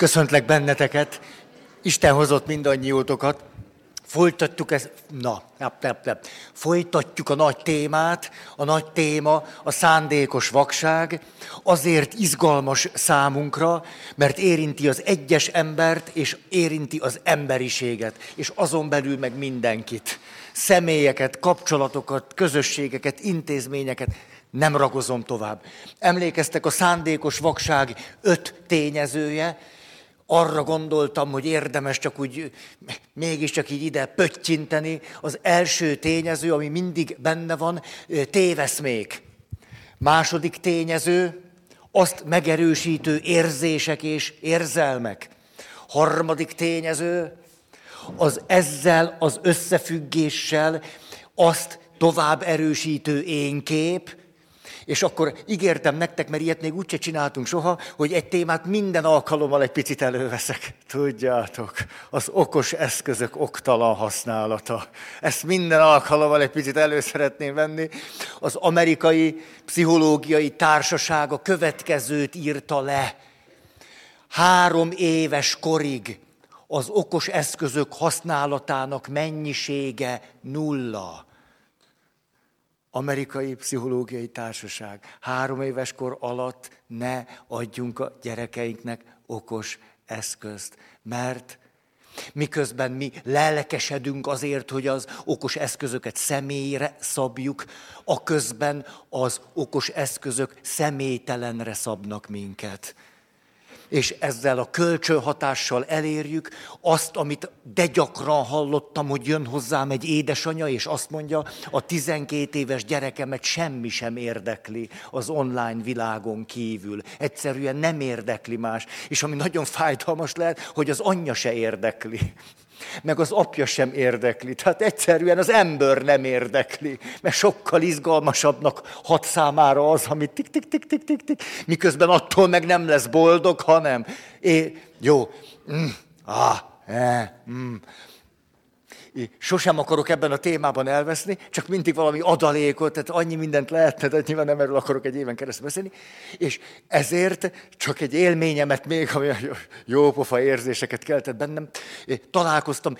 Köszöntlek benneteket, Isten hozott mindannyiótokat. Folytatjuk ezt, na, nap, nap, nap. folytatjuk a nagy témát, a nagy téma a szándékos vakság, azért izgalmas számunkra, mert érinti az egyes embert, és érinti az emberiséget, és azon belül meg mindenkit. Személyeket, kapcsolatokat, közösségeket, intézményeket, nem ragozom tovább. Emlékeztek a szándékos vakság öt tényezője, arra gondoltam, hogy érdemes csak úgy mégiscsak így ide pöttyinteni. Az első tényező, ami mindig benne van, téveszmék. Második tényező, azt megerősítő érzések és érzelmek. Harmadik tényező, az ezzel az összefüggéssel azt tovább erősítő énkép, és akkor ígértem nektek, mert ilyet még úgyse csináltunk soha, hogy egy témát minden alkalommal egy picit előveszek. Tudjátok, az okos eszközök oktalan használata. Ezt minden alkalommal egy picit elő szeretném venni. Az amerikai pszichológiai társaság a következőt írta le. Három éves korig az okos eszközök használatának mennyisége nulla amerikai pszichológiai társaság. Három éves kor alatt ne adjunk a gyerekeinknek okos eszközt, mert miközben mi lelkesedünk azért, hogy az okos eszközöket személyre szabjuk, a közben az okos eszközök személytelenre szabnak minket és ezzel a kölcsönhatással elérjük azt, amit de gyakran hallottam, hogy jön hozzám egy édesanya, és azt mondja, a 12 éves gyerekemet semmi sem érdekli az online világon kívül. Egyszerűen nem érdekli más. És ami nagyon fájdalmas lehet, hogy az anyja se érdekli meg az apja sem érdekli. Tehát egyszerűen az ember nem érdekli, mert sokkal izgalmasabbnak hat számára az, amit tik, tik, tik, tik, tik, tik, miközben attól meg nem lesz boldog, hanem é, jó, mm, ah, eh, mm, sosem akarok ebben a témában elveszni, csak mindig valami adalékot, tehát annyi mindent lehetne, de nyilván nem erről akarok egy éven keresztül beszélni, és ezért csak egy élményemet még, ami jó pofa érzéseket keltett bennem, találkoztam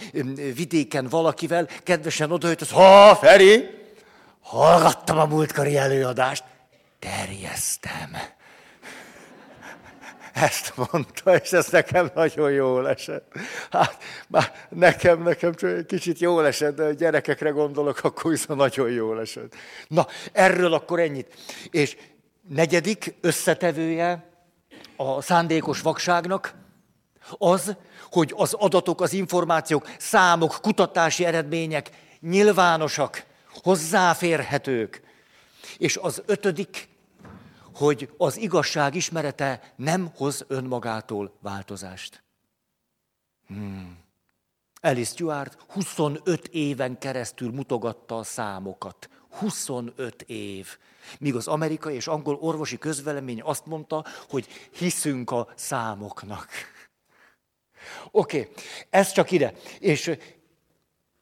vidéken valakivel, kedvesen odajött, az, ha, Feri, hallgattam a múltkori előadást, terjesztem. Ezt mondta, és ez nekem nagyon jól esett. Hát, már nekem, nekem csak egy kicsit jól esett, de a gyerekekre gondolok, akkor viszont nagyon jól esett. Na, erről akkor ennyit. És negyedik összetevője a szándékos vakságnak az, hogy az adatok, az információk, számok, kutatási eredmények nyilvánosak, hozzáférhetők. És az ötödik hogy az igazság ismerete nem hoz önmagától változást. Hmm. Alice Stuart 25 éven keresztül mutogatta a számokat. 25 év. Míg az amerikai és angol orvosi közvelemény azt mondta, hogy hiszünk a számoknak. Oké, okay, ez csak ide. És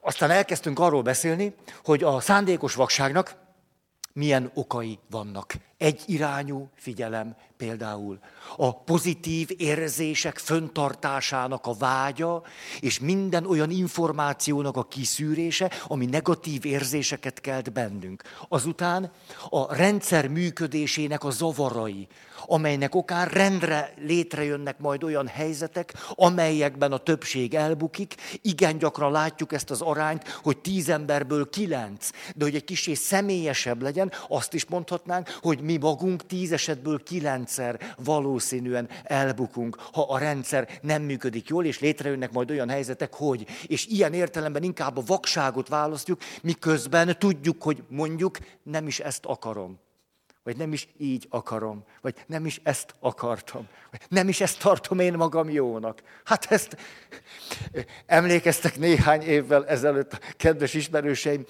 aztán elkezdtünk arról beszélni, hogy a szándékos vakságnak milyen okai vannak. Egy irányú figyelem például a pozitív érzések föntartásának a vágya, és minden olyan információnak a kiszűrése, ami negatív érzéseket kelt bennünk. Azután a rendszer működésének a zavarai, amelynek okán rendre létrejönnek majd olyan helyzetek, amelyekben a többség elbukik. Igen gyakran látjuk ezt az arányt, hogy tíz emberből kilenc, de hogy egy kicsit személyesebb legyen, azt is mondhatnánk, hogy mi magunk tíz esetből kilencszer valószínűen elbukunk, ha a rendszer nem működik jól, és létrejönnek majd olyan helyzetek, hogy. És ilyen értelemben inkább a vakságot választjuk, miközben tudjuk, hogy mondjuk nem is ezt akarom vagy nem is így akarom, vagy nem is ezt akartam, vagy nem is ezt tartom én magam jónak. Hát ezt emlékeztek néhány évvel ezelőtt, a kedves ismerőseim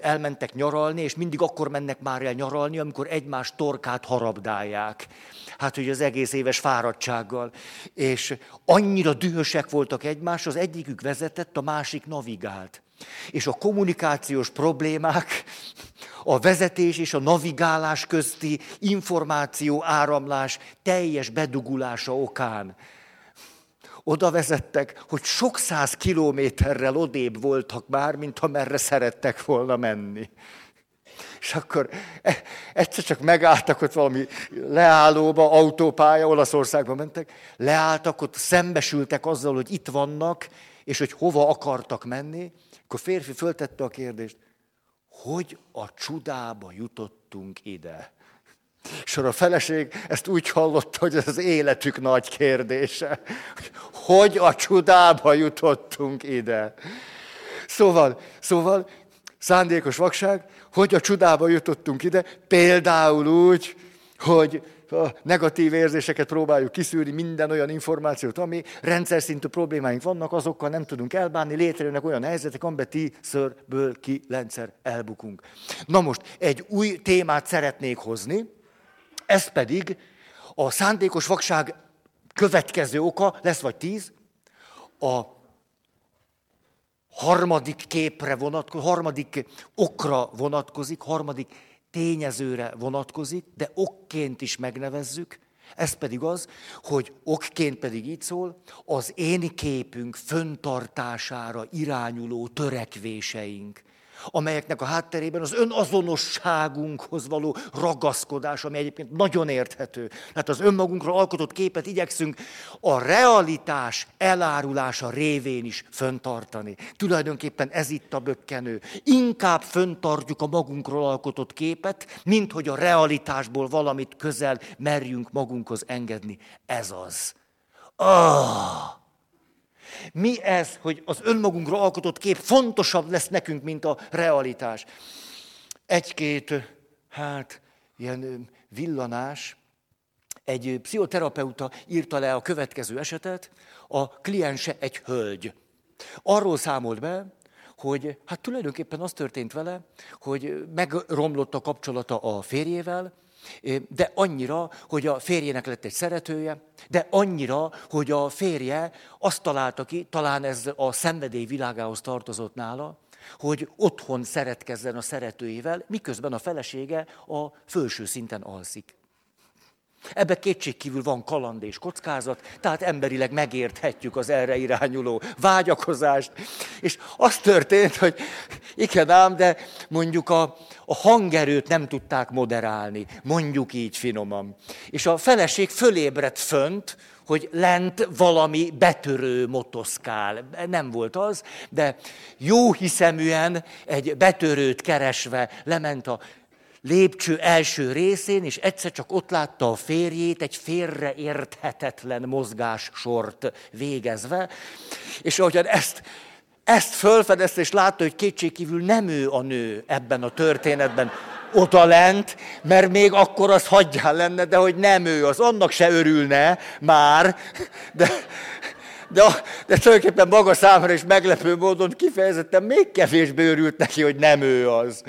elmentek nyaralni, és mindig akkor mennek már el nyaralni, amikor egymás torkát harabdálják. Hát, hogy az egész éves fáradtsággal. És annyira dühösek voltak egymás, az egyikük vezetett, a másik navigált. És a kommunikációs problémák, a vezetés és a navigálás közti információ áramlás teljes bedugulása okán oda vezettek, hogy sok száz kilométerrel odébb voltak már, mint amerre szerettek volna menni. És akkor e, egyszer csak megálltak ott valami leállóba, autópálya, Olaszországba mentek, leálltak, ott szembesültek azzal, hogy itt vannak, és hogy hova akartak menni. Akkor a férfi föltette a kérdést, hogy a csudába jutottunk ide? És a feleség ezt úgy hallotta, hogy ez az életük nagy kérdése. Hogy a csudába jutottunk ide? Szóval, szóval szándékos vakság, hogy a csudába jutottunk ide, például úgy, hogy a negatív érzéseket próbáljuk kiszűrni, minden olyan információt, ami rendszer szintű problémáink vannak, azokkal nem tudunk elbánni, létrejönnek olyan helyzetek, amiben tízszörből kilencszer elbukunk. Na most egy új témát szeretnék hozni, ez pedig a szándékos vakság következő oka, lesz vagy tíz, a harmadik képre vonatkozik, harmadik okra vonatkozik, harmadik tényezőre vonatkozik, de okként is megnevezzük, ez pedig az, hogy okként pedig így szól, az én képünk föntartására irányuló törekvéseink amelyeknek a hátterében az önazonosságunkhoz való ragaszkodás, ami egyébként nagyon érthető. Tehát az önmagunkra alkotott képet igyekszünk a realitás elárulása révén is föntartani. Tulajdonképpen ez itt a bökkenő. Inkább föntartjuk a magunkról alkotott képet, mint hogy a realitásból valamit közel merjünk magunkhoz engedni. Ez az. Ah! Mi ez, hogy az önmagunkra alkotott kép fontosabb lesz nekünk, mint a realitás? Egy-két, hát, ilyen villanás, egy pszichoterapeuta írta le a következő esetet, a kliense egy hölgy. Arról számolt be, hogy hát tulajdonképpen az történt vele, hogy megromlott a kapcsolata a férjével, de annyira, hogy a férjének lett egy szeretője, de annyira, hogy a férje azt találta ki, talán ez a szenvedély világához tartozott nála, hogy otthon szeretkezzen a szeretőjével, miközben a felesége a felső szinten alszik. Ebbe kétségkívül van kaland és kockázat, tehát emberileg megérthetjük az erre irányuló vágyakozást. És az történt, hogy igen ám, de mondjuk a, a hangerőt nem tudták moderálni, mondjuk így finoman. És a feleség fölébredt fönt, hogy lent valami betörő motoszkál. Nem volt az, de jó hiszeműen egy betörőt keresve lement a lépcső első részén, és egyszer csak ott látta a férjét egy félreérthetetlen mozgássort végezve, és ahogyan ezt, ezt fölfedezte, és látta, hogy kétségkívül nem ő a nő ebben a történetben, oda lent, mert még akkor az hagyjál lenne, de hogy nem ő, az annak se örülne már, de, de, de tulajdonképpen maga számára is meglepő módon kifejezetten még kevésbé örült neki, hogy nem ő az.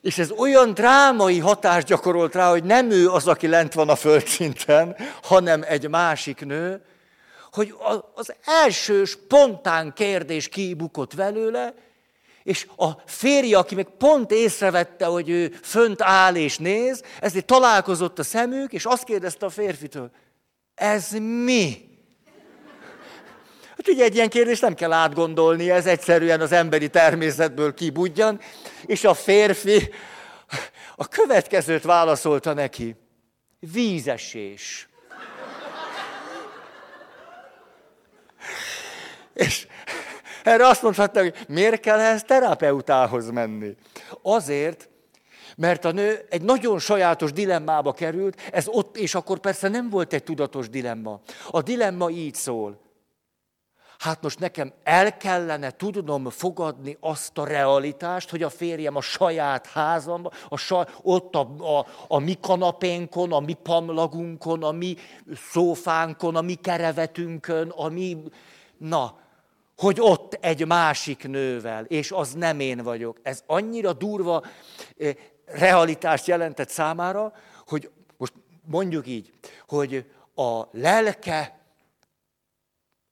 És ez olyan drámai hatást gyakorolt rá, hogy nem ő az, aki lent van a földszinten, hanem egy másik nő, hogy az első spontán kérdés kibukott velőle, és a férje, aki meg pont észrevette, hogy ő fönt áll és néz, ezért találkozott a szemük, és azt kérdezte a férfitől, ez mi? Ugye egy ilyen kérdést nem kell átgondolni, ez egyszerűen az emberi természetből kibudjan, és a férfi a következőt válaszolta neki. Vízesés. És erre azt mondhatta, hogy miért kell ehhez terapeutához menni? Azért, mert a nő egy nagyon sajátos dilemmába került, ez ott, és akkor persze nem volt egy tudatos dilemma. A dilemma így szól. Hát most nekem el kellene tudnom fogadni azt a realitást, hogy a férjem a saját házamban, a saj, ott a, a, a mi kanapénkon, a mi pamlagunkon, a mi szófánkon, a mi kerevetünkön, a mi... Na, hogy ott egy másik nővel, és az nem én vagyok. Ez annyira durva eh, realitást jelentett számára, hogy most mondjuk így, hogy a lelke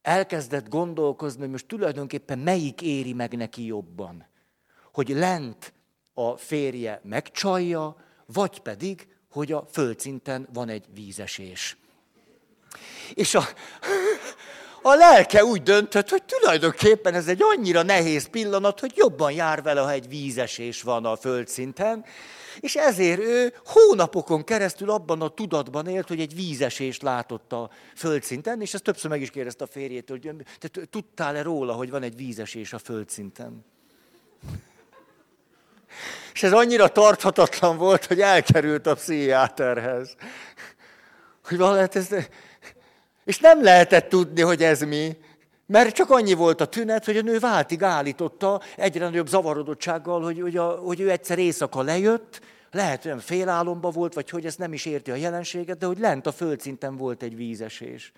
elkezdett gondolkozni, hogy most tulajdonképpen melyik éri meg neki jobban. Hogy lent a férje megcsalja, vagy pedig, hogy a földszinten van egy vízesés. És a, a lelke úgy döntött, hogy tulajdonképpen ez egy annyira nehéz pillanat, hogy jobban jár vele, ha egy vízesés van a földszinten, és ezért ő hónapokon keresztül abban a tudatban élt, hogy egy vízesést látott a földszinten, és ezt többször meg is kérdezte a férjétől, hogy te tudtál-e róla, hogy van egy vízesés a földszinten? És ez annyira tarthatatlan volt, hogy elkerült a pszichiáterhez. Hogy lehet ez... És nem lehetett tudni, hogy ez mi. Mert csak annyi volt a tünet, hogy a nő váltig állította egyre nagyobb zavarodottsággal, hogy, hogy, a, hogy ő egyszer éjszaka lejött, lehet olyan félálomba volt, vagy hogy ezt nem is érti a jelenséget, de hogy lent a földszinten volt egy vízesés.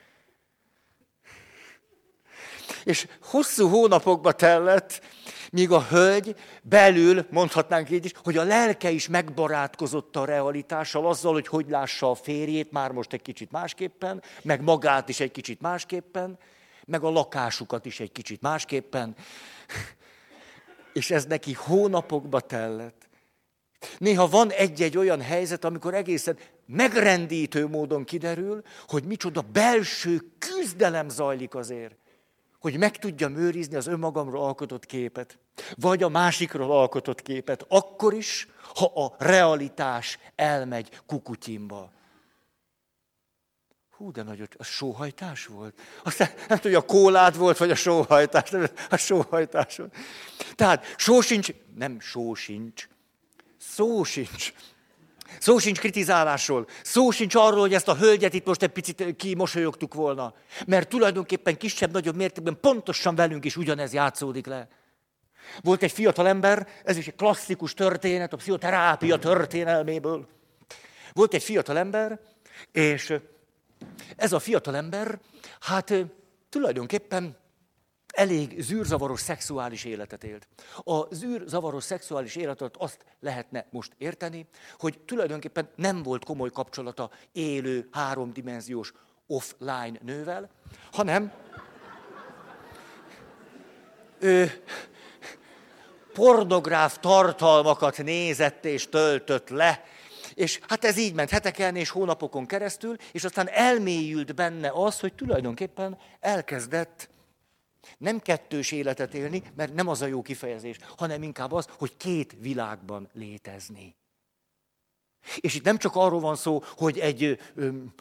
És hosszú hónapokba tellett, míg a hölgy belül, mondhatnánk így is, hogy a lelke is megbarátkozott a realitással, azzal, hogy hogy lássa a férjét, már most egy kicsit másképpen, meg magát is egy kicsit másképpen, meg a lakásukat is egy kicsit másképpen. És ez neki hónapokba tellett. Néha van egy-egy olyan helyzet, amikor egészen megrendítő módon kiderül, hogy micsoda belső küzdelem zajlik azért, hogy meg tudjam őrizni az önmagamról alkotott képet, vagy a másikról alkotott képet, akkor is, ha a realitás elmegy kukutyimba. Hú, de nagy, a sóhajtás volt. Aztán nem tudja, a kólád volt, vagy a sóhajtás. Nem, a sóhajtás volt. Tehát só sincs, nem só sincs, szó sincs. Szó sincs kritizálásról, szó sincs arról, hogy ezt a hölgyet itt most egy picit kimosolyogtuk volna. Mert tulajdonképpen kisebb-nagyobb mértékben pontosan velünk is ugyanez játszódik le. Volt egy fiatal ember, ez is egy klasszikus történet a pszichoterápia történelméből. Volt egy fiatal ember, és ez a fiatal ember, hát tulajdonképpen elég zűrzavaros szexuális életet élt. A zűrzavaros szexuális életet azt lehetne most érteni, hogy tulajdonképpen nem volt komoly kapcsolata élő, háromdimenziós offline nővel, hanem ő pornográf tartalmakat nézett és töltött le, és hát ez így ment heteken és hónapokon keresztül, és aztán elmélyült benne az, hogy tulajdonképpen elkezdett nem kettős életet élni, mert nem az a jó kifejezés, hanem inkább az, hogy két világban létezni. És itt nem csak arról van szó, hogy egy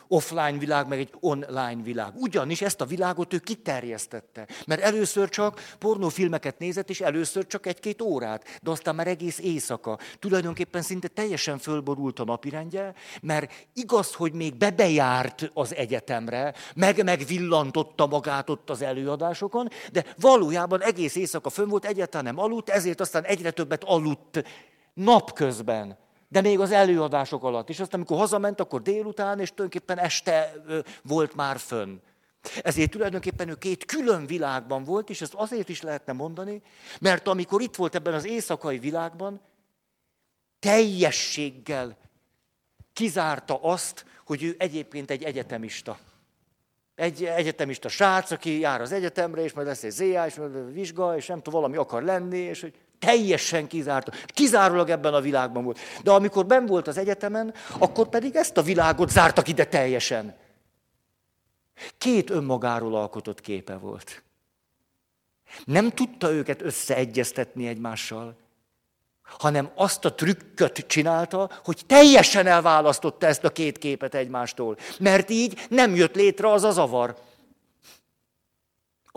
offline világ, meg egy online világ. Ugyanis ezt a világot ő kiterjesztette. Mert először csak pornófilmeket nézett, és először csak egy-két órát, de aztán már egész éjszaka. Tulajdonképpen szinte teljesen fölborult a napirendje, mert igaz, hogy még bebejárt az egyetemre, meg megvillantotta magát ott az előadásokon, de valójában egész éjszaka fönn volt, egyáltalán nem aludt, ezért aztán egyre többet aludt napközben de még az előadások alatt. És aztán, amikor hazament, akkor délután, és tulajdonképpen este volt már fönn. Ezért tulajdonképpen ő két külön világban volt, és ezt azért is lehetne mondani, mert amikor itt volt ebben az éjszakai világban, teljességgel kizárta azt, hogy ő egyébként egy egyetemista. Egy egyetemista srác, aki jár az egyetemre, és majd lesz egy ZA, és majd vizsga, és nem tudom, valami akar lenni, és hogy Teljesen kizárta. Kizárólag ebben a világban volt. De amikor ben volt az egyetemen, akkor pedig ezt a világot zártak ide teljesen. Két önmagáról alkotott képe volt. Nem tudta őket összeegyeztetni egymással, hanem azt a trükköt csinálta, hogy teljesen elválasztotta ezt a két képet egymástól. Mert így nem jött létre az a zavar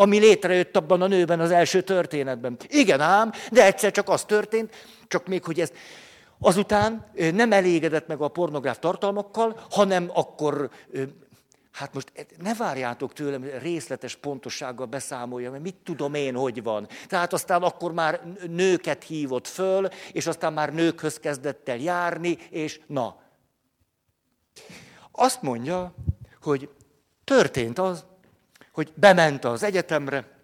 ami létrejött abban a nőben az első történetben. Igen ám, de egyszer csak az történt, csak még hogy ez azután nem elégedett meg a pornográf tartalmakkal, hanem akkor Hát most ne várjátok tőlem, részletes pontossággal beszámolja, mert mit tudom én, hogy van. Tehát aztán akkor már nőket hívott föl, és aztán már nőkhöz kezdett el járni, és na. Azt mondja, hogy történt az, hogy bement az egyetemre,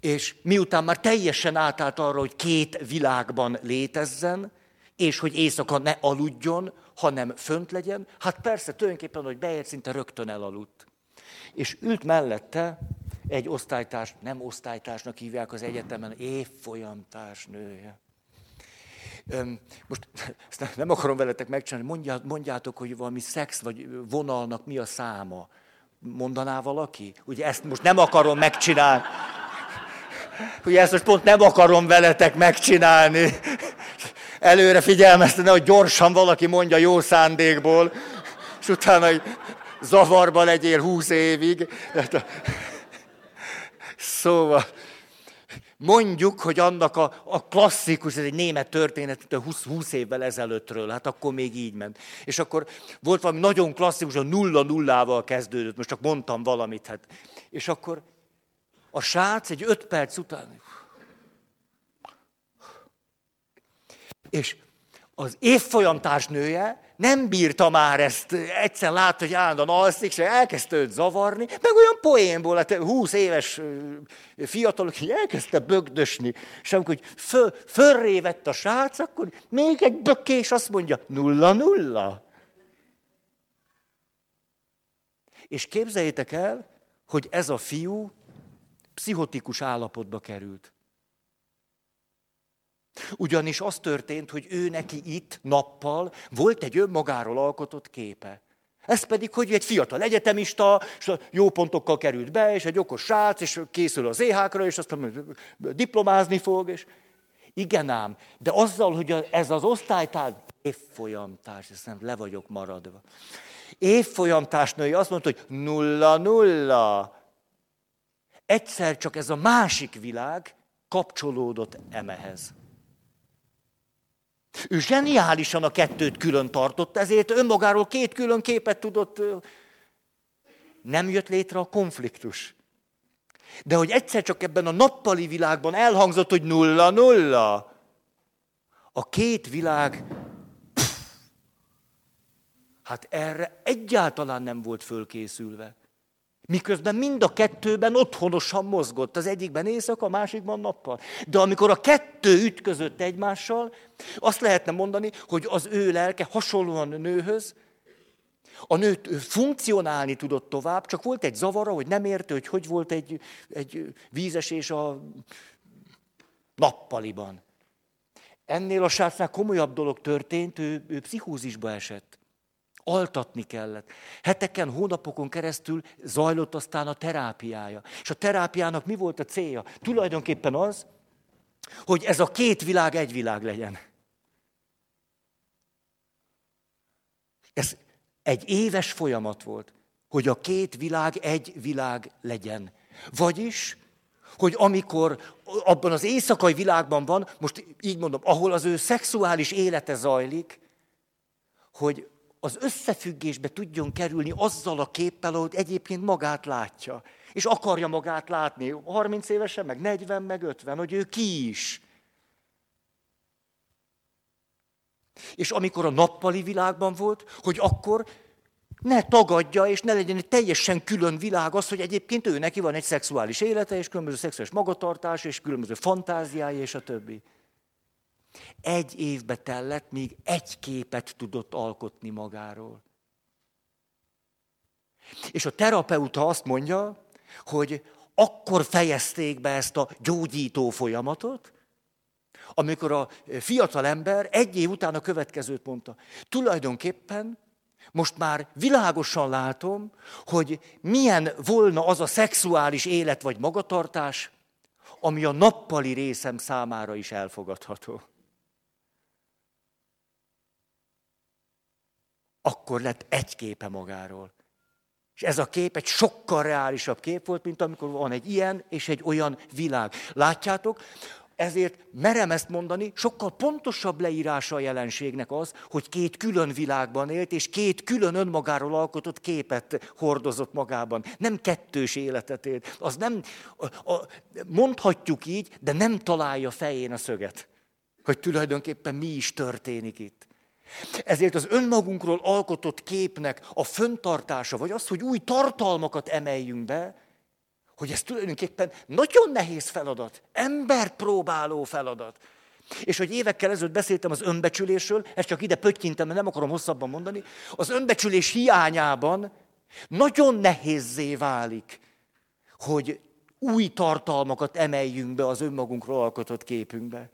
és miután már teljesen átállt arra, hogy két világban létezzen, és hogy éjszaka ne aludjon, hanem fönt legyen, hát persze tulajdonképpen, hogy beért, szinte rögtön elaludt. És ült mellette egy osztálytárs, nem osztálytársnak hívják az egyetemen, évfolyamtárs nője. Most ezt nem akarom veletek megcsinálni, mondjátok, hogy valami szex vagy vonalnak mi a száma Mondaná valaki? Ugye ezt most nem akarom megcsinálni. Ugye ezt most pont nem akarom veletek megcsinálni. Előre figyelmeztetni, hogy gyorsan valaki mondja jó szándékból, és utána hogy zavarba legyél húsz évig. Szóval, Mondjuk, hogy annak a, a klasszikus, ez egy német történet, 20, 20 évvel ezelőttről, hát akkor még így ment. És akkor volt valami nagyon klasszikus, a nulla nullával kezdődött, most csak mondtam valamit, hát. És akkor a srác egy öt perc után, és az évfolyam társnője nem bírta már ezt, egyszer látta, hogy állandóan alszik, és elkezdte őt zavarni, meg olyan poénból, hát 20 éves fiatalok, hogy elkezdte bögdösni, és amikor föl, fölré vett a srác, akkor még egy bökés azt mondja, nulla, nulla. És képzeljétek el, hogy ez a fiú pszichotikus állapotba került. Ugyanis az történt, hogy ő neki itt nappal volt egy önmagáról alkotott képe. Ez pedig, hogy egy fiatal egyetemista, és jó pontokkal került be, és egy okos srác, és készül az éhákra, és aztán diplomázni fog, és igen ám, de azzal, hogy ez az osztálytárs, évfolyamtárs, nem le vagyok maradva. Évfolyamtársnői azt mondta, hogy nulla, nulla. Egyszer csak ez a másik világ kapcsolódott emehez. Ő zseniálisan a kettőt külön tartott, ezért önmagáról két külön képet tudott. Nem jött létre a konfliktus. De hogy egyszer csak ebben a nappali világban elhangzott, hogy nulla, nulla, a két világ, pff, hát erre egyáltalán nem volt fölkészülve. Miközben mind a kettőben otthonosan mozgott, az egyikben éjszaka, a másikban nappal. De amikor a kettő ütközött egymással, azt lehetne mondani, hogy az ő lelke hasonlóan a nőhöz, a nő funkcionálni tudott tovább, csak volt egy zavara, hogy nem érte, hogy hogy volt egy, egy vízesés a nappaliban. Ennél a srácnál komolyabb dolog történt, ő, ő pszichózisba esett. Altatni kellett. Heteken, hónapokon keresztül zajlott aztán a terápiája. És a terápiának mi volt a célja? Tulajdonképpen az, hogy ez a két világ egy világ legyen. Ez egy éves folyamat volt, hogy a két világ egy világ legyen. Vagyis, hogy amikor abban az éjszakai világban van, most így mondom, ahol az ő szexuális élete zajlik, hogy az összefüggésbe tudjon kerülni azzal a képpel, ahogy egyébként magát látja. És akarja magát látni, 30 évesen, meg 40, meg 50, hogy ő ki is. És amikor a nappali világban volt, hogy akkor ne tagadja, és ne legyen egy teljesen külön világ az, hogy egyébként ő neki van egy szexuális élete, és különböző szexuális magatartás, és különböző fantáziái, és a többi. Egy évbe tellett, míg egy képet tudott alkotni magáról. És a terapeuta azt mondja, hogy akkor fejezték be ezt a gyógyító folyamatot, amikor a fiatal ember egy év után a következőt mondta. Tulajdonképpen most már világosan látom, hogy milyen volna az a szexuális élet vagy magatartás, ami a nappali részem számára is elfogadható. Akkor lett egy képe magáról. És ez a kép egy sokkal reálisabb kép volt, mint amikor van egy ilyen és egy olyan világ. Látjátok? Ezért merem ezt mondani, sokkal pontosabb leírása a jelenségnek az, hogy két külön világban élt, és két külön önmagáról alkotott képet hordozott magában. Nem kettős életet élt. Az nem, a, a, mondhatjuk így, de nem találja fején a szöget, hogy tulajdonképpen mi is történik itt. Ezért az önmagunkról alkotott képnek a föntartása, vagy az, hogy új tartalmakat emeljünk be, hogy ez tulajdonképpen nagyon nehéz feladat, embert próbáló feladat. És hogy évekkel ezelőtt beszéltem az önbecsülésről, ezt csak ide pöttyintem, mert nem akarom hosszabban mondani, az önbecsülés hiányában nagyon nehézzé válik, hogy új tartalmakat emeljünk be az önmagunkról alkotott képünkbe.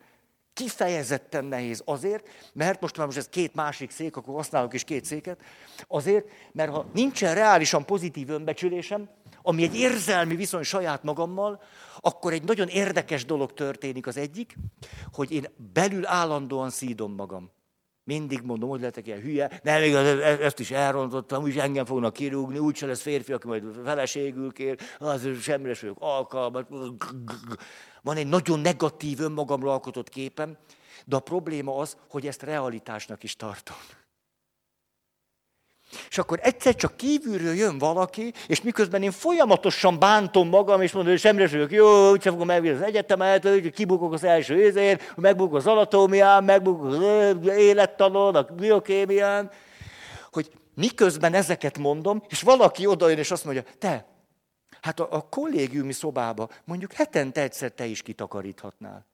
Kifejezetten nehéz azért, mert most már most ez két másik szék, akkor használok is két széket, azért, mert ha nincsen reálisan pozitív önbecsülésem, ami egy érzelmi viszony saját magammal, akkor egy nagyon érdekes dolog történik az egyik, hogy én belül állandóan szídom magam. Mindig mondom, hogy lehetek ilyen hülye, nem igaz, e- e- ezt is elrontottam, úgyis engem fognak kirúgni, úgyse lesz férfi, aki majd feleségül kér, az semmire vagyok alkalmat. Van egy nagyon negatív önmagamra alkotott képem, de a probléma az, hogy ezt realitásnak is tartom. És akkor egyszer csak kívülről jön valaki, és miközben én folyamatosan bántom magam, és mondom, hogy semmi vagyok jó, úgyse fogom megvívni az egyetemet, kibukok az első ézért, megbukok az anatómián, megbukok az élettanon, a biokémián, hogy miközben ezeket mondom, és valaki odajön, és azt mondja, te, hát a, a kollégiumi szobába mondjuk hetente egyszer te is kitakaríthatnál.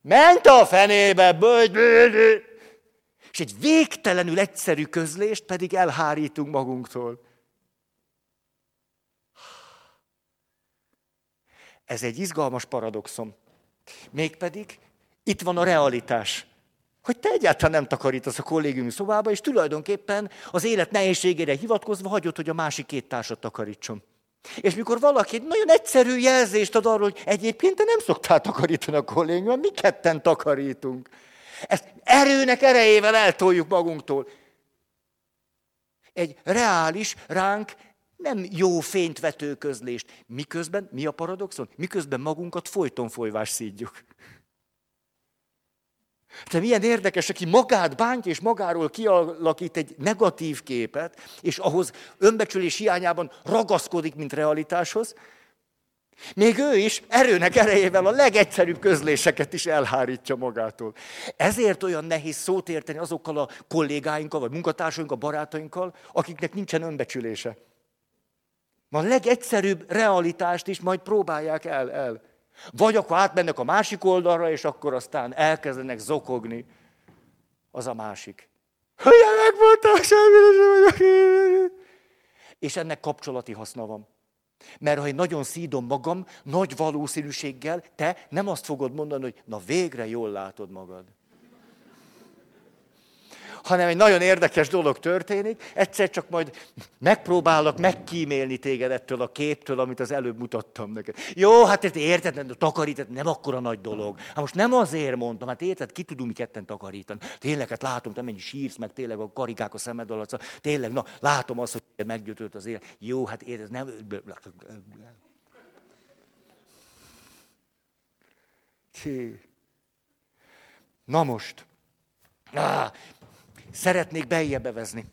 Ment a fenébe, bőgy, és egy végtelenül egyszerű közlést pedig elhárítunk magunktól. Ez egy izgalmas paradoxom. Mégpedig itt van a realitás. Hogy te egyáltalán nem takarítasz a kollégiumi szobába, és tulajdonképpen az élet nehézségére hivatkozva hagyod, hogy a másik két társat takarítson. És mikor valaki egy nagyon egyszerű jelzést ad arról, hogy egyébként te nem szoktál takarítani a kollégiumban, mi ketten takarítunk. Ezt erőnek erejével eltoljuk magunktól. Egy reális, ránk nem jó fényt vető közlést. Miközben, mi a paradoxon? Miközben magunkat folyton folyvás szídjuk. De milyen érdekes, aki magát bántja és magáról kialakít egy negatív képet, és ahhoz önbecsülés hiányában ragaszkodik, mint realitáshoz, még ő is erőnek erejével a legegyszerűbb közléseket is elhárítja magától. Ezért olyan nehéz szót érteni azokkal a kollégáinkkal, vagy munkatársainkkal, barátainkkal, akiknek nincsen önbecsülése. A legegyszerűbb realitást is majd próbálják el. el. Vagy akkor átmennek a másik oldalra, és akkor aztán elkezdenek zokogni. Az a másik. Hülye megmondta, semmire sem vagyok. És ennek kapcsolati haszna van. Mert ha én nagyon szídom magam, nagy valószínűséggel te nem azt fogod mondani, hogy na végre jól látod magad hanem egy nagyon érdekes dolog történik, egyszer csak majd megpróbálok megkímélni téged ettől a képtől, amit az előbb mutattam neked. Jó, hát ezt érted, nem, takarítani nem akkora nagy dolog. Hát most nem azért mondtam, hát érted, ki tudunk mi ketten takarítani. Tényleg, hát látom, te mennyi sírsz, meg tényleg a karikák a szemed alatt. Szóval tényleg, na, látom azt, hogy meggyötört az élet. Jó, hát érted, nem... Na most, ah, szeretnék beljebb bevezni.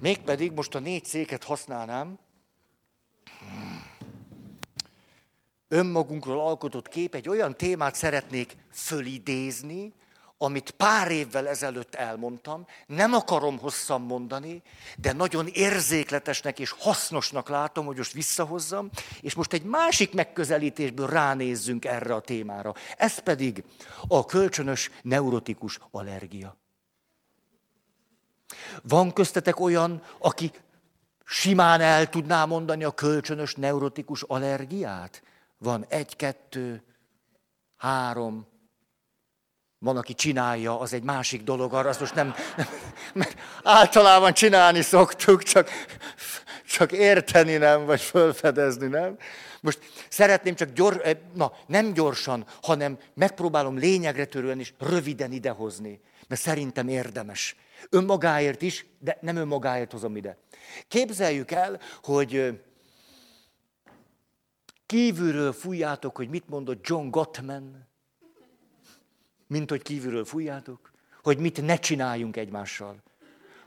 Mégpedig most a négy széket használnám, önmagunkról alkotott kép, egy olyan témát szeretnék fölidézni, amit pár évvel ezelőtt elmondtam, nem akarom hosszan mondani, de nagyon érzékletesnek és hasznosnak látom, hogy most visszahozzam, és most egy másik megközelítésből ránézzünk erre a témára. Ez pedig a kölcsönös neurotikus allergia. Van köztetek olyan, aki simán el tudná mondani a kölcsönös neurotikus allergiát? Van egy, kettő, három, van, aki csinálja, az egy másik dolog, arra azt most nem, nem mert általában csinálni szoktuk, csak, csak érteni nem, vagy fölfedezni nem. Most szeretném csak gyors, eh, na, nem gyorsan, hanem megpróbálom lényegre törően is röviden idehozni, mert szerintem érdemes. Önmagáért is, de nem önmagáért hozom ide. Képzeljük el, hogy kívülről fújjátok, hogy mit mondott John Gottman, mint hogy kívülről fújjátok, hogy mit ne csináljunk egymással.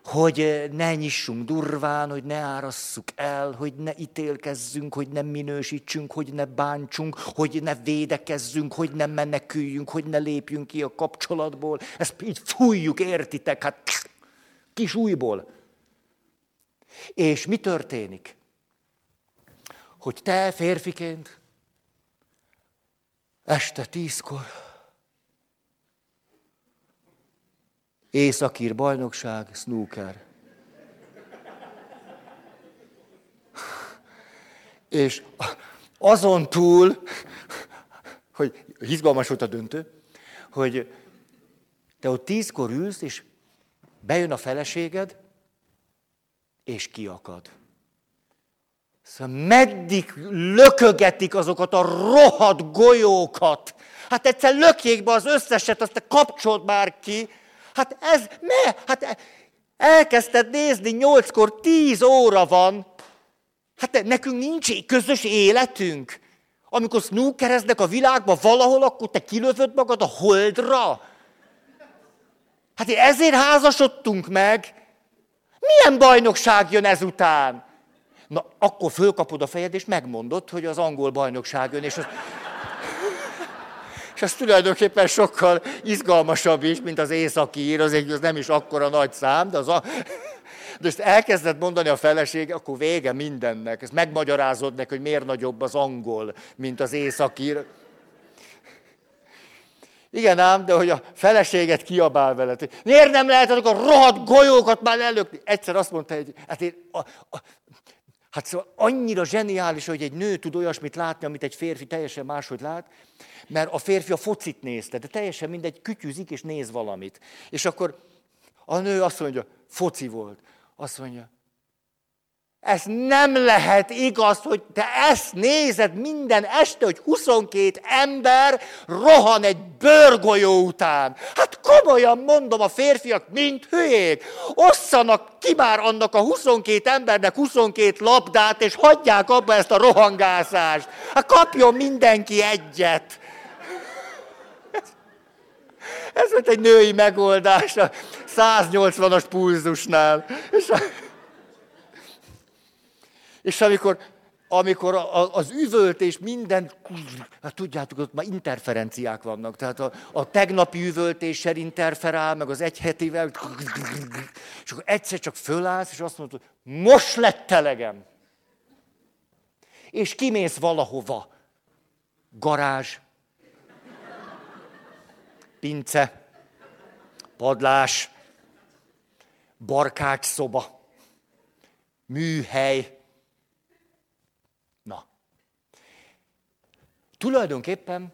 Hogy ne nyissunk durván, hogy ne árasszuk el, hogy ne ítélkezzünk, hogy nem minősítsünk, hogy ne bántsunk, hogy ne védekezzünk, hogy ne meneküljünk, hogy ne lépjünk ki a kapcsolatból. Ezt így fújjuk, értitek? Hát kis újból. És mi történik? Hogy te férfiként este tízkor Északír bajnokság, snooker. És azon túl, hogy izgalmas volt a döntő, hogy te ott tízkor ülsz, és bejön a feleséged, és kiakad. Szóval meddig lökögetik azokat a rohadt golyókat. Hát egyszer lökjék be az összeset, azt te kapcsolt már ki. Hát ez, ne, hát elkezdted nézni, nyolckor tíz óra van. Hát nekünk nincs közös életünk. Amikor snookereznek a világban valahol, akkor te kilövöd magad a holdra. Hát ezért házasodtunk meg. Milyen bajnokság jön ezután? Na, akkor fölkapod a fejed, és megmondod, hogy az angol bajnokság jön, és az... És az tulajdonképpen sokkal izgalmasabb is, mint az északi ír, az, egy, az nem is akkora nagy szám, de az a... De ezt elkezdett mondani a feleség, akkor vége mindennek. Ezt megmagyarázod neki, hogy miért nagyobb az angol, mint az északír. Igen ám, de hogy a feleséget kiabál veled. Miért nem lehet a rohadt golyókat már előkni? Egyszer azt mondta, hogy hát én, a, a, hát szóval annyira zseniális, hogy egy nő tud olyasmit látni, amit egy férfi teljesen máshogy lát, mert a férfi a focit nézte, de teljesen mindegy, kütyüzik és néz valamit. És akkor a nő azt mondja, foci volt. Azt mondja, ez nem lehet igaz, hogy te ezt nézed minden este, hogy 22 ember rohan egy bőrgolyó után. Hát komolyan mondom, a férfiak mint hülyék. Osszanak ki már annak a 22 embernek 22 labdát, és hagyják abba ezt a rohangászást. Hát kapjon mindenki egyet. Ez volt egy női megoldás a 180-as pulzusnál. És, a, és amikor, amikor az üvöltés minden, hát tudjátok, ott már interferenciák vannak, tehát a, a tegnapi üvöltéssel interferál, meg az egy hetivel, és akkor egyszer csak fölállsz, és azt mondod, most lett telegem. És kimész valahova. Garázs, pince, padlás, barkács szoba, műhely. Na. Tulajdonképpen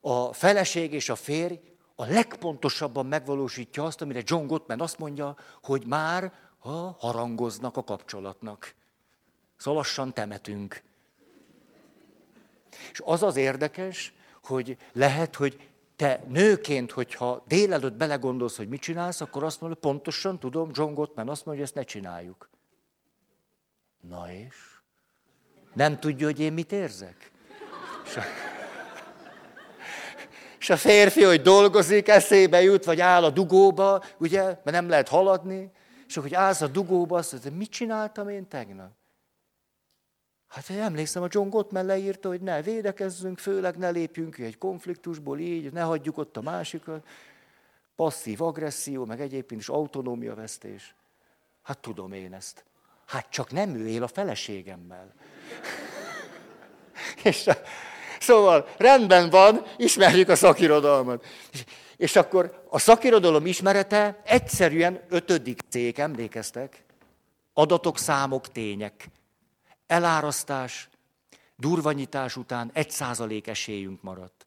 a feleség és a férj a legpontosabban megvalósítja azt, amire John Gottman azt mondja, hogy már ha harangoznak a kapcsolatnak. Szóval lassan temetünk. És az az érdekes, hogy lehet, hogy te nőként, hogyha délelőtt belegondolsz, hogy mit csinálsz, akkor azt mondod, pontosan tudom, John Gottman azt mondja, hogy ezt ne csináljuk. Na és? Nem tudja, hogy én mit érzek? És a, és a férfi, hogy dolgozik, eszébe jut, vagy áll a dugóba, ugye, mert nem lehet haladni, és hogy állsz a dugóba, azt mondod, mit csináltam én tegnap? Hát én emlékszem, a John Gottman leírta, hogy ne védekezzünk, főleg ne lépjünk ki egy konfliktusból így, ne hagyjuk ott a másikat. Passzív agresszió, meg egyébként is autonómia vesztés. Hát tudom én ezt. Hát csak nem ő él a feleségemmel. És a, szóval rendben van, ismerjük a szakirodalmat. És, és akkor a szakirodalom ismerete egyszerűen ötödik cég, emlékeztek? Adatok, számok, tények. Elárasztás, durvanyítás után egy százalék esélyünk maradt.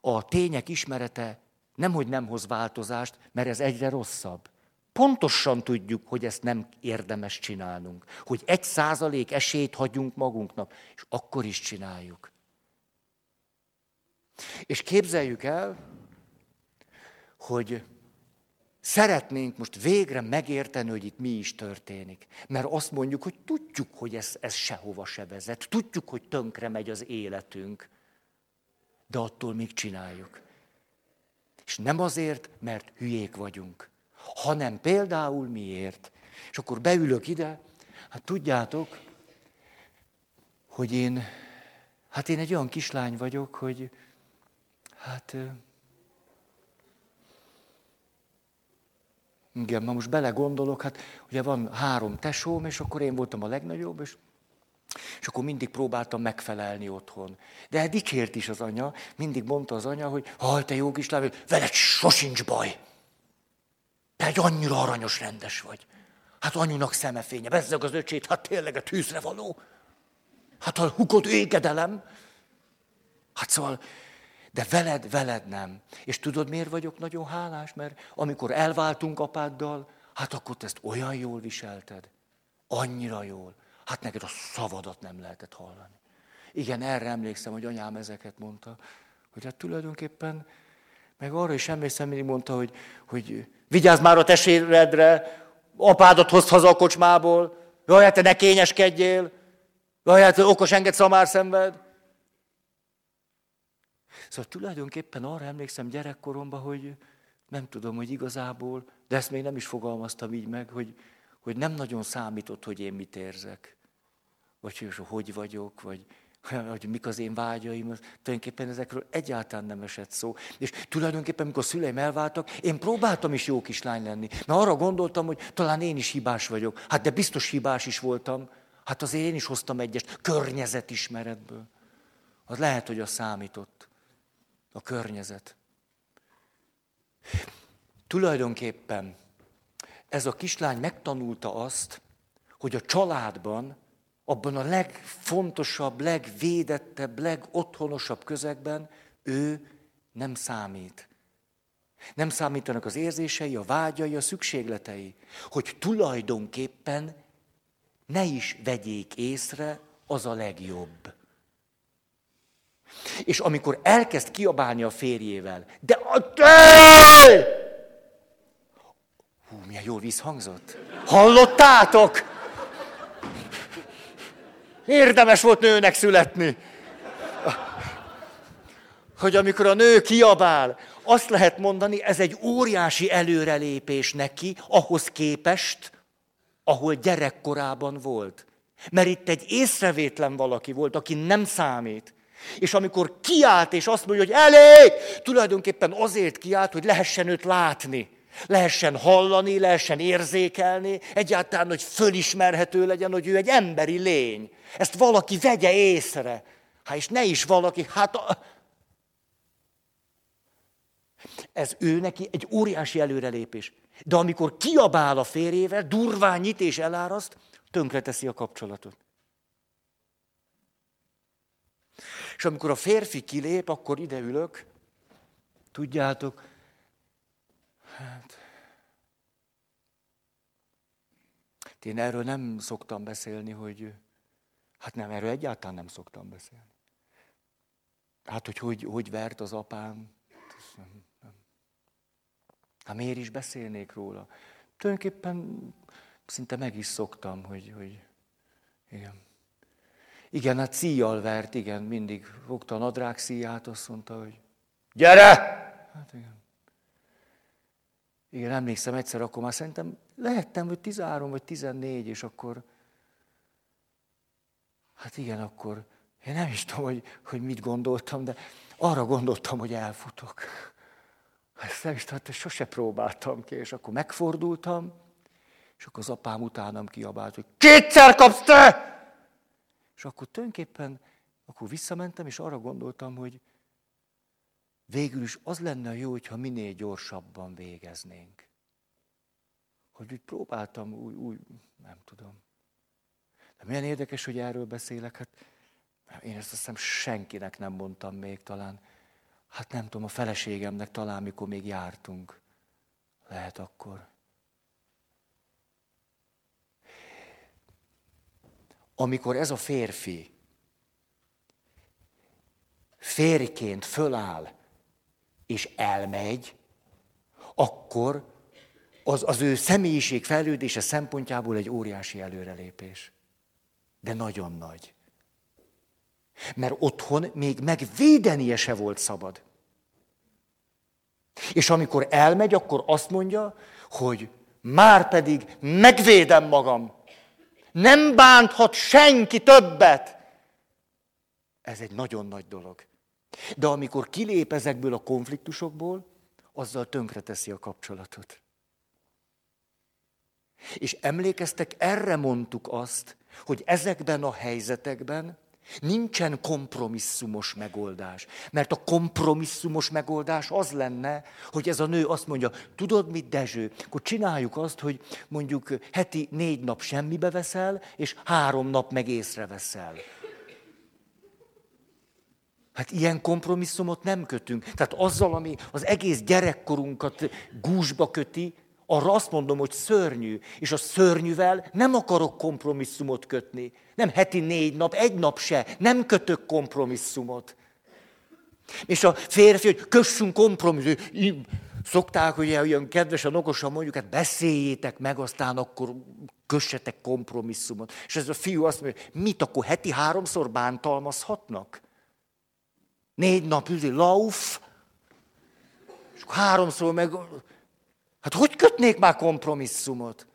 A tények ismerete nemhogy nem hoz változást, mert ez egyre rosszabb. Pontosan tudjuk, hogy ezt nem érdemes csinálnunk. Hogy egy százalék esélyt hagyunk magunknak, és akkor is csináljuk. És képzeljük el, hogy Szeretnénk most végre megérteni, hogy itt mi is történik. Mert azt mondjuk, hogy tudjuk, hogy ez, ez sehova se vezet. Tudjuk, hogy tönkre megy az életünk. De attól még csináljuk. És nem azért, mert hülyék vagyunk, hanem például miért. És akkor beülök ide, hát tudjátok, hogy én, hát én egy olyan kislány vagyok, hogy hát Igen, ma most belegondolok, hát ugye van három tesóm, és akkor én voltam a legnagyobb, és, és akkor mindig próbáltam megfelelni otthon. De hát dicsért is az anya, mindig mondta az anya, hogy ha te jó kislány, veled sosincs baj. Te egy annyira aranyos, rendes vagy. Hát anyunak szemefénye, bezzeg az öcsét, hát tényleg a tűzre való. Hát a hukod égedelem. Hát szóval, de veled, veled nem. És tudod, miért vagyok nagyon hálás? Mert amikor elváltunk apáddal, hát akkor te ezt olyan jól viselted. Annyira jól. Hát neked a szavadat nem lehetett hallani. Igen, erre emlékszem, hogy anyám ezeket mondta, hogy hát tulajdonképpen, meg arra is emlékszem, mindig mondta, hogy, hogy vigyázz már a teséredre, apádat hozd haza a kocsmából, jaj, hát te ne kényeskedjél, jaj, hát okos enged szamár szenved. Szóval tulajdonképpen arra emlékszem gyerekkoromban, hogy nem tudom, hogy igazából, de ezt még nem is fogalmaztam így meg, hogy, hogy nem nagyon számított, hogy én mit érzek. Vagy hogy hogy vagyok, vagy hogy mik az én vágyaim, tulajdonképpen ezekről egyáltalán nem esett szó. És tulajdonképpen, amikor szüleim elváltak, én próbáltam is jó kislány lenni. Mert arra gondoltam, hogy talán én is hibás vagyok. Hát de biztos hibás is voltam. Hát azért én is hoztam egyest környezetismeretből. Az lehet, hogy a számított. A környezet. Tulajdonképpen ez a kislány megtanulta azt, hogy a családban abban a legfontosabb, legvédettebb, legotthonosabb közegben ő nem számít. Nem számítanak az érzései, a vágyai, a szükségletei. Hogy tulajdonképpen ne is vegyék észre, az a legjobb. És amikor elkezd kiabálni a férjével, de a te! Hú, milyen jól visszhangzott. Hallottátok? Érdemes volt nőnek születni. Hogy amikor a nő kiabál, azt lehet mondani, ez egy óriási előrelépés neki, ahhoz képest, ahol gyerekkorában volt. Mert itt egy észrevétlen valaki volt, aki nem számít. És amikor kiállt, és azt mondja, hogy elég, tulajdonképpen azért kiállt, hogy lehessen őt látni. Lehessen hallani, lehessen érzékelni, egyáltalán, hogy fölismerhető legyen, hogy ő egy emberi lény. Ezt valaki vegye észre. Hát és ne is valaki, hát... A... Ez ő neki egy óriási előrelépés. De amikor kiabál a férjével, durván nyit és eláraszt, tönkreteszi a kapcsolatot. És amikor a férfi kilép, akkor ide ülök, tudjátok, hát... Én erről nem szoktam beszélni, hogy Hát nem, erről egyáltalán nem szoktam beszélni. Hát, hogy hogy, hogy vert az apám, nem, nem. Hát miért is beszélnék róla? Tulajdonképpen szinte meg is szoktam, hogy, hogy igen. Igen, hát szíjjal vert, igen, mindig fogta a nadrág szíját, azt mondta, hogy gyere! Hát igen. Igen, emlékszem egyszer, akkor már szerintem lehettem, hogy 13 vagy 14, és akkor Hát igen, akkor én nem is tudom, hogy, hogy mit gondoltam, de arra gondoltam, hogy elfutok. Ezt nem is tudom, hogy sose próbáltam ki, és akkor megfordultam, és akkor az apám utánam kiabált, hogy kétszer kapsz te! És akkor tulajdonképpen, akkor visszamentem, és arra gondoltam, hogy végül is az lenne jó, hogyha minél gyorsabban végeznénk. Hogy úgy próbáltam, úgy, úgy nem tudom. De milyen érdekes, hogy erről beszélek. Hát én ezt azt hiszem senkinek nem mondtam még talán. Hát nem tudom, a feleségemnek talán, mikor még jártunk. Lehet akkor. Amikor ez a férfi férjként föláll és elmegy, akkor az, az ő személyiség fejlődése szempontjából egy óriási előrelépés de nagyon nagy. Mert otthon még megvédenie se volt szabad. És amikor elmegy, akkor azt mondja, hogy már pedig megvédem magam. Nem bánthat senki többet. Ez egy nagyon nagy dolog. De amikor kilép ezekből a konfliktusokból, azzal tönkreteszi a kapcsolatot. És emlékeztek, erre mondtuk azt, hogy ezekben a helyzetekben nincsen kompromisszumos megoldás. Mert a kompromisszumos megoldás az lenne, hogy ez a nő azt mondja, tudod mit, Dezső, akkor csináljuk azt, hogy mondjuk heti négy nap semmibe veszel, és három nap meg észreveszel. Hát ilyen kompromisszumot nem kötünk. Tehát azzal, ami az egész gyerekkorunkat gúzsba köti, arra azt mondom, hogy szörnyű. És a szörnyűvel nem akarok kompromisszumot kötni. Nem heti négy nap, egy nap se. Nem kötök kompromisszumot. És a férfi, hogy kössünk kompromisszumot. Szokták, hogy olyan kedvesen, okosan mondjuk, hát beszéljétek meg, aztán akkor kössetek kompromisszumot. És ez a fiú azt mondja, mit akkor heti háromszor bántalmazhatnak? Négy nap üzi, lauf, és háromszor meg... Hát hogy kötnék már kompromisszumot?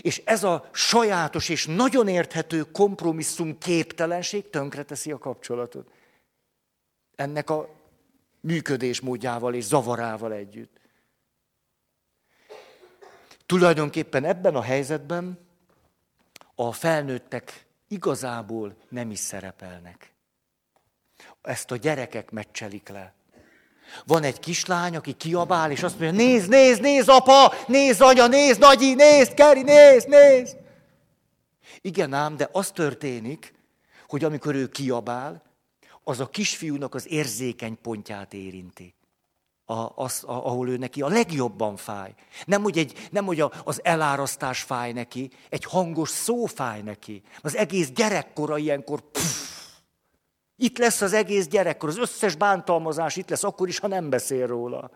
És ez a sajátos és nagyon érthető kompromisszum képtelenség tönkreteszi a kapcsolatot. Ennek a működésmódjával és zavarával együtt. Tulajdonképpen ebben a helyzetben a felnőttek igazából nem is szerepelnek. Ezt a gyerekek meccselik le. Van egy kislány, aki kiabál, és azt mondja, nézd, nézd, nézd, apa, nézd, anya, nézd, nagyi, nézd, Keri, nézd, nézd. Igen ám, de az történik, hogy amikor ő kiabál, az a kisfiúnak az érzékeny pontját érinti. A, az, a, ahol ő neki a legjobban fáj. Nem, hogy, egy, nem, hogy a, az elárasztás fáj neki, egy hangos szó fáj neki. Az egész gyerekkora ilyenkor pff, itt lesz az egész gyerekkor, az összes bántalmazás itt lesz, akkor is, ha nem beszél róla.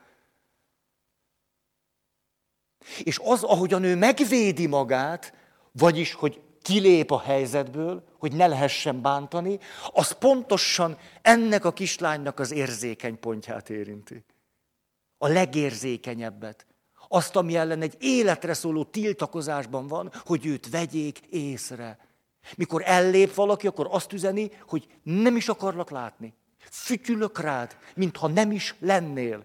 És az, ahogyan ő megvédi magát, vagyis, hogy kilép a helyzetből, hogy ne lehessen bántani, az pontosan ennek a kislánynak az érzékeny pontját érinti. A legérzékenyebbet. Azt, ami ellen egy életre szóló tiltakozásban van, hogy őt vegyék észre. Mikor ellép valaki, akkor azt üzeni, hogy nem is akarlak látni. Fütyülök rád, mintha nem is lennél.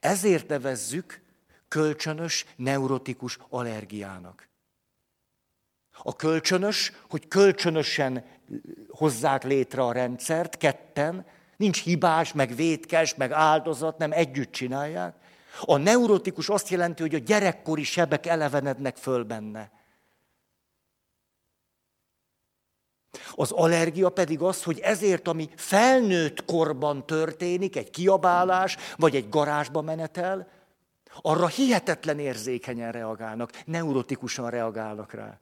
Ezért nevezzük kölcsönös neurotikus allergiának. A kölcsönös, hogy kölcsönösen hozzák létre a rendszert, ketten, nincs hibás, meg vétkes, meg áldozat, nem együtt csinálják. A neurotikus azt jelenti, hogy a gyerekkori sebek elevenednek föl benne. Az allergia pedig az, hogy ezért, ami felnőtt korban történik, egy kiabálás, vagy egy garázsba menetel, arra hihetetlen érzékenyen reagálnak, neurotikusan reagálnak rá.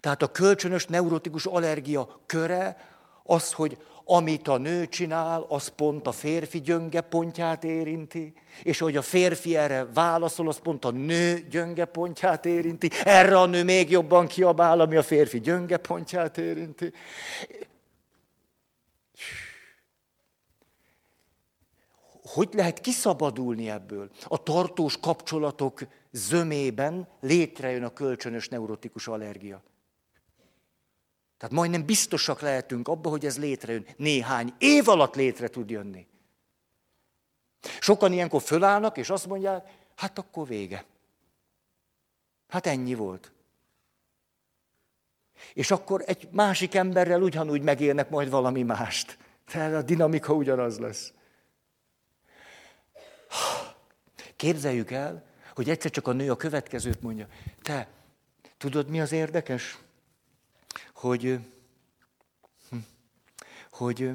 Tehát a kölcsönös neurotikus allergia köre az, hogy amit a nő csinál, az pont a férfi gyönge pontját érinti, és hogy a férfi erre válaszol, az pont a nő gyönge pontját érinti, erre a nő még jobban kiabál, ami a férfi gyönge pontját érinti. Hogy lehet kiszabadulni ebből? A tartós kapcsolatok zömében létrejön a kölcsönös neurotikus allergia. Tehát majdnem biztosak lehetünk abba, hogy ez létrejön. Néhány év alatt létre tud jönni. Sokan ilyenkor fölállnak, és azt mondják, hát akkor vége. Hát ennyi volt. És akkor egy másik emberrel ugyanúgy megélnek majd valami mást. Tehát a dinamika ugyanaz lesz. Képzeljük el, hogy egyszer csak a nő a következőt mondja. Te, tudod mi az érdekes? Hogy, hm, hogy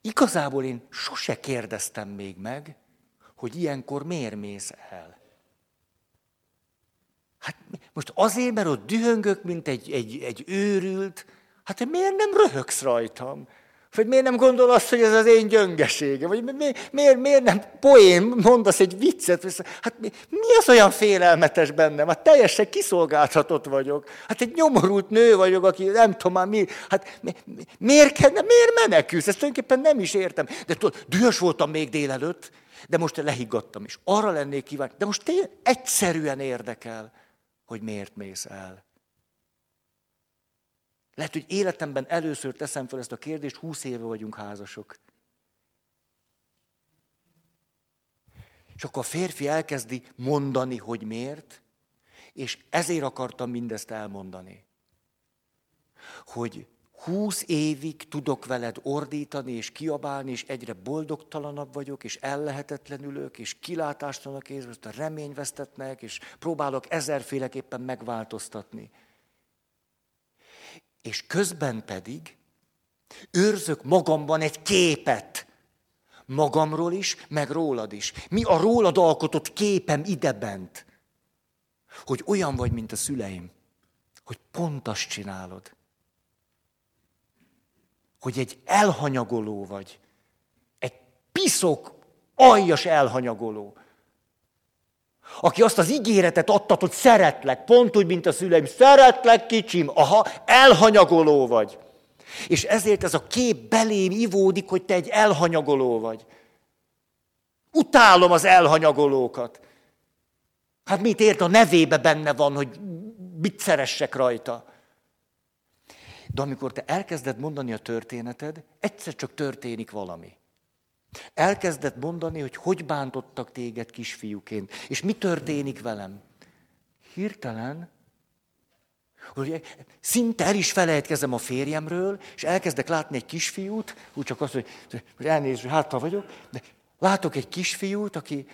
igazából én sose kérdeztem még meg, hogy ilyenkor miért mész el. Hát most azért, mert ott dühöngök, mint egy, egy, egy őrült, hát miért nem röhögsz rajtam? Vagy miért nem gondol azt, hogy ez az én gyöngesége? Vagy miért, miért, miért nem poén mondasz egy viccet? Hát mi, mi az olyan félelmetes bennem? Hát teljesen kiszolgáltatott vagyok. Hát egy nyomorult nő vagyok, aki nem tudom már mi. Hát mi, mi, miért, kell, miért menekülsz? Ezt tulajdonképpen nem is értem. De tudod, dühös voltam még délelőtt, de most lehiggadtam is. Arra lennék kíváncsi. De most tényleg egyszerűen érdekel, hogy miért mész el. Lehet, hogy életemben először teszem fel ezt a kérdést, húsz éve vagyunk házasok. És akkor a férfi elkezdi mondani, hogy miért, és ezért akartam mindezt elmondani. Hogy, Húsz évig tudok veled ordítani és kiabálni, és egyre boldogtalanabb vagyok, és ellehetetlenülök, és kilátástalanok érzem, reményvesztetnek, és próbálok ezerféleképpen megváltoztatni. És közben pedig őrzök magamban egy képet, magamról is, meg rólad is. Mi a rólad alkotott képem idebent? Hogy olyan vagy, mint a szüleim. Hogy pont azt csinálod hogy egy elhanyagoló vagy. Egy piszok, aljas elhanyagoló. Aki azt az ígéretet adtat, hogy szeretlek, pont úgy, mint a szüleim, szeretlek kicsim, aha, elhanyagoló vagy. És ezért ez a kép belém ivódik, hogy te egy elhanyagoló vagy. Utálom az elhanyagolókat. Hát mit ért a nevébe benne van, hogy mit szeressek rajta. De amikor te elkezded mondani a történeted, egyszer csak történik valami. Elkezded mondani, hogy hogy bántottak téged kisfiúként, és mi történik velem. Hirtelen, hogy szinte el is felejtkezem a férjemről, és elkezdek látni egy kisfiút, úgy csak azt, hogy, hogy elnéző, hátra vagyok, de látok egy kisfiút, aki,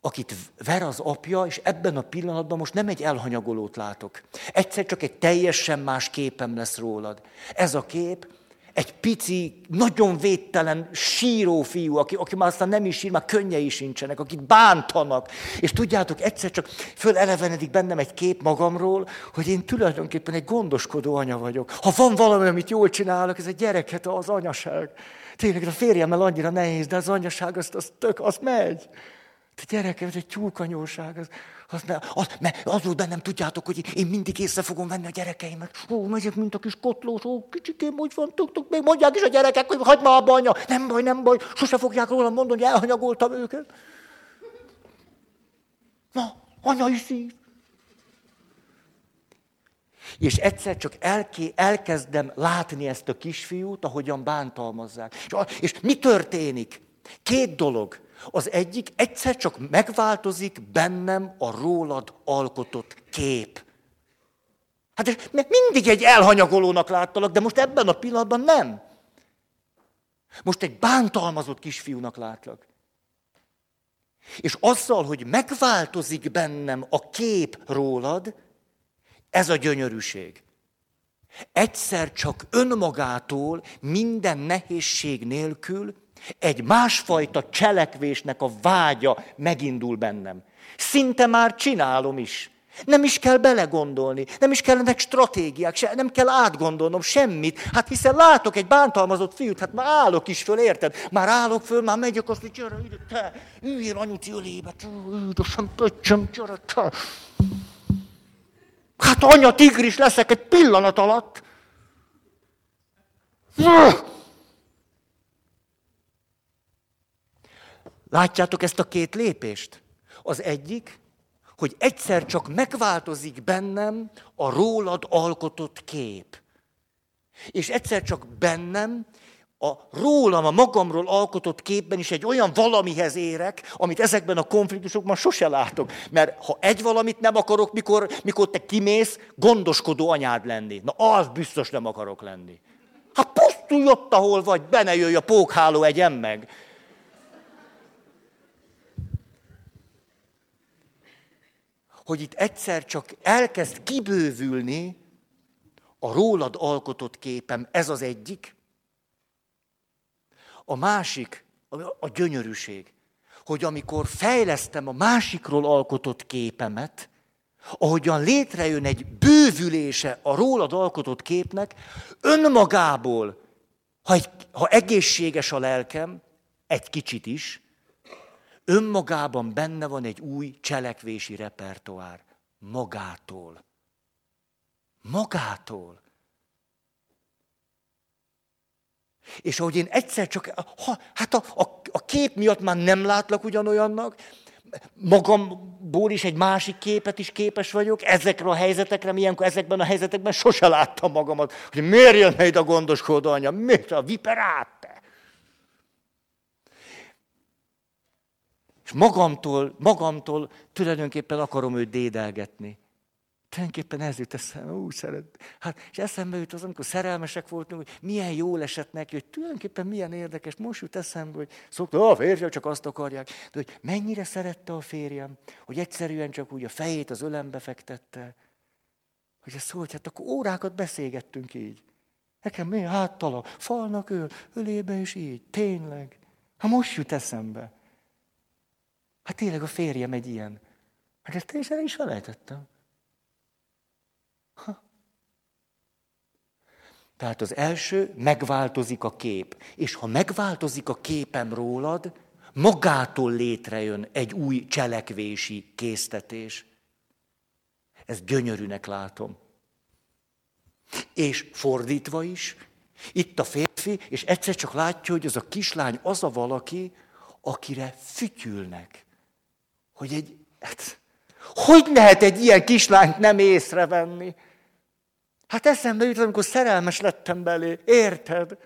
akit ver az apja, és ebben a pillanatban most nem egy elhanyagolót látok. Egyszer csak egy teljesen más képem lesz rólad. Ez a kép egy pici, nagyon védtelen, síró fiú, aki, aki már aztán nem is sír, már könnyei sincsenek, akit bántanak. És tudjátok, egyszer csak fölelevenedik bennem egy kép magamról, hogy én tulajdonképpen egy gondoskodó anya vagyok. Ha van valami, amit jól csinálok, ez egy gyereket, az anyaság. Tényleg a férjemmel annyira nehéz, de az anyaság, az, az tök, az megy. Te gyerekem, ez egy tyúkanyóság. Az, az, az, mert az volt bennem, tudjátok, hogy én mindig észre fogom venni a gyerekeimet. Ó, megyek, mint a kis kotlós, ó, kicsikém, hogy van, tuk, tuk, még mondják is a gyerekek, hogy hagyd már abba, anya. Nem baj, nem baj, sose fogják rólam mondani, hogy elhanyagoltam őket. Na, anyai szív. És egyszer csak elké, elkezdem látni ezt a kisfiút, ahogyan bántalmazzák. És, és mi történik? Két dolog. Az egyik egyszer csak megváltozik bennem a rólad alkotott kép. Hát mert mindig egy elhanyagolónak láttalak, de most ebben a pillanatban nem. Most egy bántalmazott kisfiúnak látlak. És azzal, hogy megváltozik bennem a kép rólad, ez a gyönyörűség. Egyszer csak önmagától, minden nehézség nélkül egy másfajta cselekvésnek a vágya megindul bennem. Szinte már csinálom is. Nem is kell belegondolni, nem is kellenek stratégiák, se, nem kell átgondolnom semmit. Hát hiszen látok egy bántalmazott fiút, hát már állok is föl, érted? Már állok föl, már megyek azt, hogy gyere ide, te, üljél anyuci ölébe, üldösem, pöccsem, gyere, te. Hát anya tigris leszek egy pillanat alatt. Látjátok ezt a két lépést? Az egyik, hogy egyszer csak megváltozik bennem a rólad alkotott kép. És egyszer csak bennem a rólam, a magamról alkotott képben is egy olyan valamihez érek, amit ezekben a konfliktusokban sose látok. Mert ha egy valamit nem akarok, mikor, mikor te kimész, gondoskodó anyád lenni. Na, az biztos nem akarok lenni. Hát pusztulj ott, ahol vagy, benne jöjj a pókháló egyen meg. Hogy itt egyszer csak elkezd kibővülni a rólad alkotott képem, ez az egyik. A másik, a gyönyörűség, hogy amikor fejlesztem a másikról alkotott képemet, ahogyan létrejön egy bővülése a rólad alkotott képnek, önmagából, ha, egy, ha egészséges a lelkem, egy kicsit is, önmagában benne van egy új cselekvési repertoár. Magától. Magától. És ahogy én egyszer csak, ha, hát a, a, a kép miatt már nem látlak ugyanolyannak, magamból is egy másik képet is képes vagyok, ezekre a helyzetekre, milyenkor ezekben a helyzetekben sose láttam magamat, hogy miért jön ide a gondoskodó anya, miért a viperát? És magamtól, magamtól tulajdonképpen akarom őt dédelgetni. Tulajdonképpen ez jut eszembe, úgy szeret. Hát, és eszembe jut az, amikor szerelmesek voltunk, hogy milyen jól esett neki, hogy tulajdonképpen milyen érdekes. Most jut eszembe, hogy szokta, a férjem csak azt akarják. De hogy mennyire szerette a férjem, hogy egyszerűen csak úgy a fejét az ölembe fektette. Hogy ez szó, hogy hát akkor órákat beszélgettünk így. Nekem mi háttala, falnak öl, ölébe is így. Tényleg. Hát most jut eszembe. Hát tényleg a férjem egy ilyen. Hát ezt teljesen is felejtettem. Ha. Tehát az első, megváltozik a kép. És ha megváltozik a képem rólad, magától létrejön egy új cselekvési késztetés. Ez gyönyörűnek látom. És fordítva is, itt a férfi, és egyszer csak látja, hogy az a kislány az a valaki, akire fütyülnek. Hogy egy, hát, hogy lehet egy ilyen kislányt nem észrevenni? Hát eszembe jut, amikor szerelmes lettem belé, érted?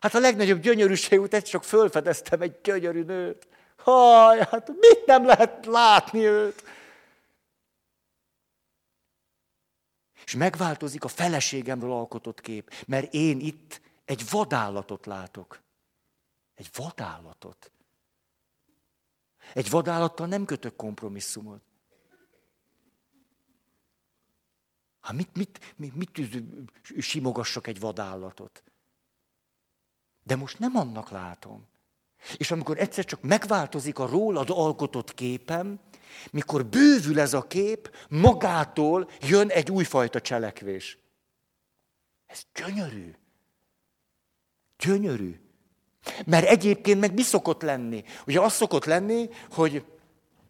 Hát a legnagyobb gyönyörűség után csak fölfedeztem egy gyönyörű nőt. Haj, hát mit nem lehet látni őt? És megváltozik a feleségemről alkotott kép, mert én itt egy vadállatot látok. Egy vadállatot. Egy vadállattal nem kötök kompromisszumot. Hát mit, mit, mit, mit simogassak egy vadállatot? De most nem annak látom. És amikor egyszer csak megváltozik a rólad alkotott képem, mikor bővül ez a kép, magától jön egy újfajta cselekvés. Ez gyönyörű. Gyönyörű. Mert egyébként meg mi szokott lenni? Ugye az szokott lenni, hogy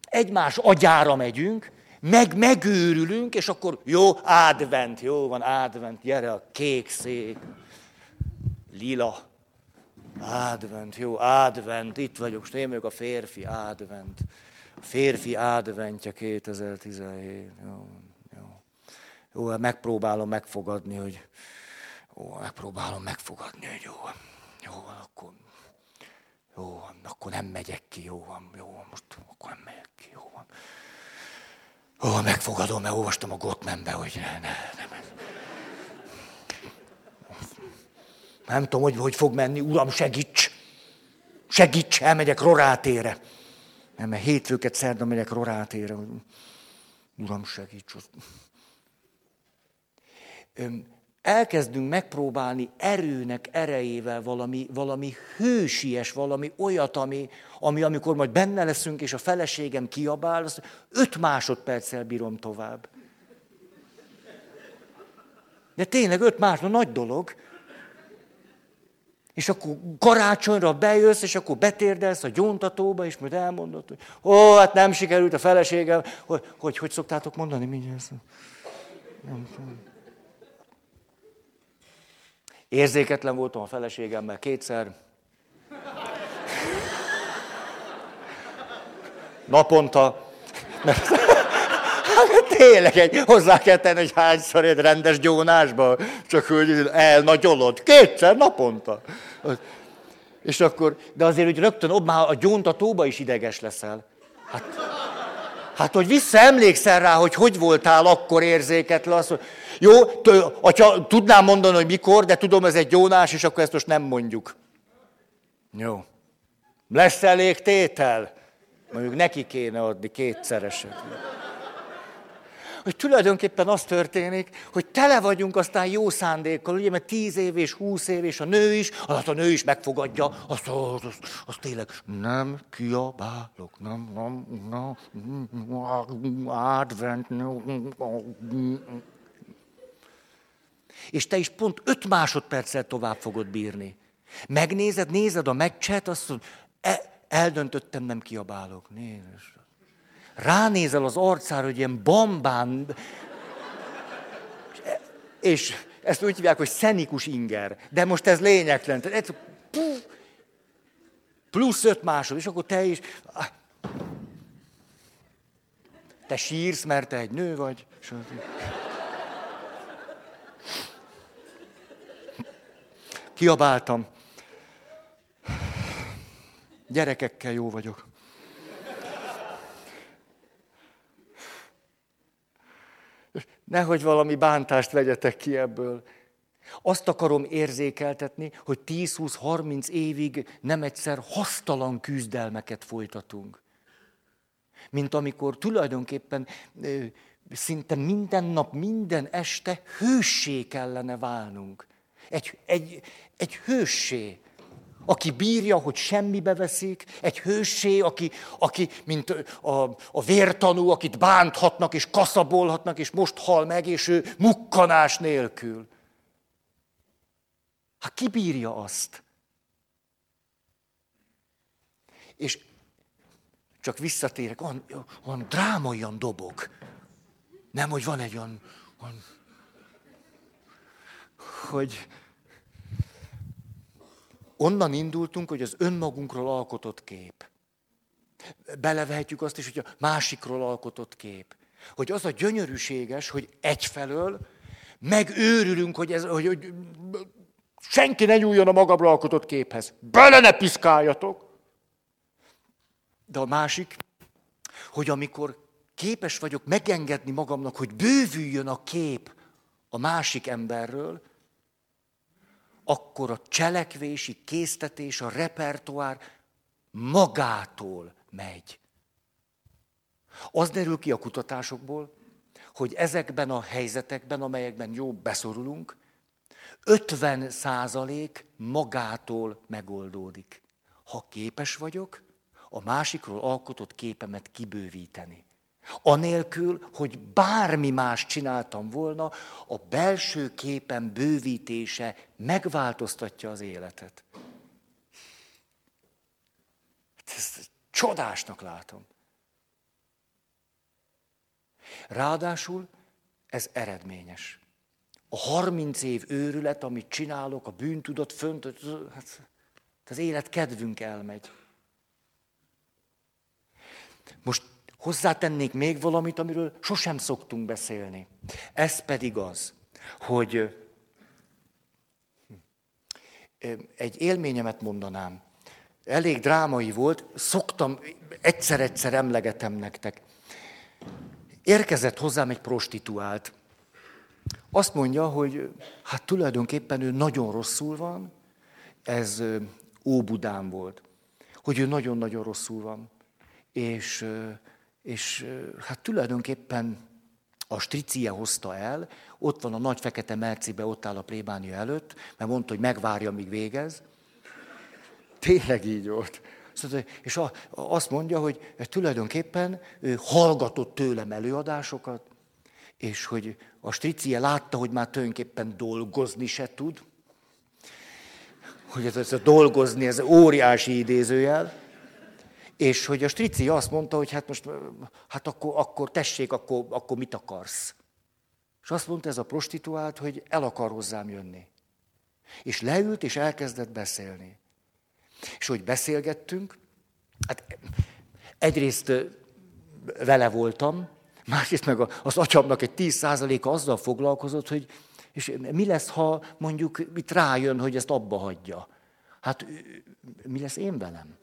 egymás agyára megyünk, meg megőrülünk, és akkor jó, advent, jó van, advent, gyere a kék szék, lila, advent, jó, advent, itt vagyok, most én vagyok a férfi, advent. A férfi adventje 2017. Jó, jó. Jó, hát megpróbálom megfogadni, hogy jó, megpróbálom megfogadni, hogy jó, jó, akkor jó, akkor nem megyek ki, jó van, jó van, most akkor nem megyek ki, jó van. Ó, megfogadom, mert olvastam a Gottmanbe, hogy ne, ne, nem. Nem tudom, hogy hogy fog menni, uram, segíts! Segíts, elmegyek Rorátére. Nem, mert hétfőket szerda megyek Rorátére. Uram, segíts! Elkezdünk megpróbálni erőnek erejével valami, valami hősies, valami olyat, ami, ami amikor majd benne leszünk, és a feleségem kiabál, azt öt másodperccel bírom tovább. De tényleg öt másodperc, nagy dolog. És akkor karácsonyra bejössz, és akkor betérdelsz a gyóntatóba, és majd elmondod, hogy ó, hát nem sikerült a feleségem. Hogy, hogy, hogy szoktátok mondani mindjárt? Nem tudom. Érzéketlen voltam a feleségemmel kétszer. Naponta. Mert, hát tényleg egy, hozzá kell tenni, hogy hányszor egy rendes gyónásba, csak hogy elnagyolod. Kétszer naponta. És akkor, de azért, hogy rögtön ott már a gyóntatóba is ideges leszel. Hát, hát hogy visszaemlékszel rá, hogy hogy voltál akkor érzéketlen, azt jó, ha tudnám mondani, hogy mikor, de tudom, ez egy gyónás, és akkor ezt most nem mondjuk. Jó. Lesz elég tétel? Mondjuk neki kéne adni kétszereset. Hogy tulajdonképpen az történik, hogy tele vagyunk aztán jó szándékkal, ugye, mert tíz év és húsz év, és a nő is, hát a nő is megfogadja, azt, azt, azt, azt tényleg nem kiabálok, nem, nem, nem, advent, nem, és te is pont öt másodperccel tovább fogod bírni. Megnézed, nézed a meccset, azt mondod, e, eldöntöttem, nem kiabálok. Nézd. Ránézel az arcára, hogy ilyen bambán, és ezt úgy hívják, hogy szenikus inger. De most ez lényegtelen. Ez, plusz öt másod, és akkor te is... Te sírsz, mert te egy nő vagy. Kiabáltam. Gyerekekkel jó vagyok. Nehogy valami bántást vegyetek ki ebből. Azt akarom érzékeltetni, hogy 10-20-30 évig nem egyszer hasztalan küzdelmeket folytatunk. Mint amikor tulajdonképpen szinte minden nap, minden este hőssé kellene válnunk. Egy, egy, egy hőssé, aki bírja, hogy semmibe veszik, egy hősé, aki, aki mint a, a vértanú, akit bánthatnak és kaszabolhatnak, és most hal meg, és ő mukkanás nélkül. Hát ki bírja azt? És csak visszatérek, van, van drámaian dobog. Nem, hogy van egy olyan, olyan hogy onnan indultunk, hogy az önmagunkról alkotott kép. Belevehetjük azt is, hogy a másikról alkotott kép. Hogy az a gyönyörűséges, hogy egyfelől megőrülünk, hogy, ez, hogy, hogy senki ne nyúljon a magamra alkotott képhez. Bele ne piszkáljatok! De a másik, hogy amikor képes vagyok megengedni magamnak, hogy bővüljön a kép a másik emberről, akkor a cselekvési késztetés, a repertoár magától megy. Az derül ki a kutatásokból, hogy ezekben a helyzetekben, amelyekben jó beszorulunk, 50 százalék magától megoldódik. Ha képes vagyok, a másikról alkotott képemet kibővíteni. Anélkül, hogy bármi más csináltam volna, a belső képen bővítése megváltoztatja az életet. Ezt csodásnak látom. Ráadásul ez eredményes. A 30 év őrület, amit csinálok, a bűntudat fönt, hát az élet kedvünk elmegy. Most hozzátennék még valamit, amiről sosem szoktunk beszélni. Ez pedig az, hogy egy élményemet mondanám. Elég drámai volt, szoktam, egyszer-egyszer emlegetem nektek. Érkezett hozzám egy prostituált. Azt mondja, hogy hát tulajdonképpen ő nagyon rosszul van, ez Óbudán volt, hogy ő nagyon-nagyon rosszul van. És és hát tulajdonképpen a stricie hozta el, ott van a nagy fekete mercibe, ott áll a plébánia előtt, mert mondta, hogy megvárja, míg végez. Tényleg így volt. Szóval, és azt mondja, hogy tulajdonképpen ő hallgatott tőlem előadásokat, és hogy a stricie látta, hogy már tulajdonképpen dolgozni se tud, hogy ez, ez a dolgozni, ez óriási idézőjel, és hogy a strici azt mondta, hogy hát most, hát akkor, akkor tessék, akkor, akkor mit akarsz? És azt mondta ez a prostituált, hogy el akar hozzám jönni. És leült, és elkezdett beszélni. És hogy beszélgettünk, hát egyrészt vele voltam, másrészt meg az atyamnak egy 10%-a azzal foglalkozott, hogy és mi lesz, ha mondjuk itt rájön, hogy ezt abba hagyja? Hát mi lesz én velem?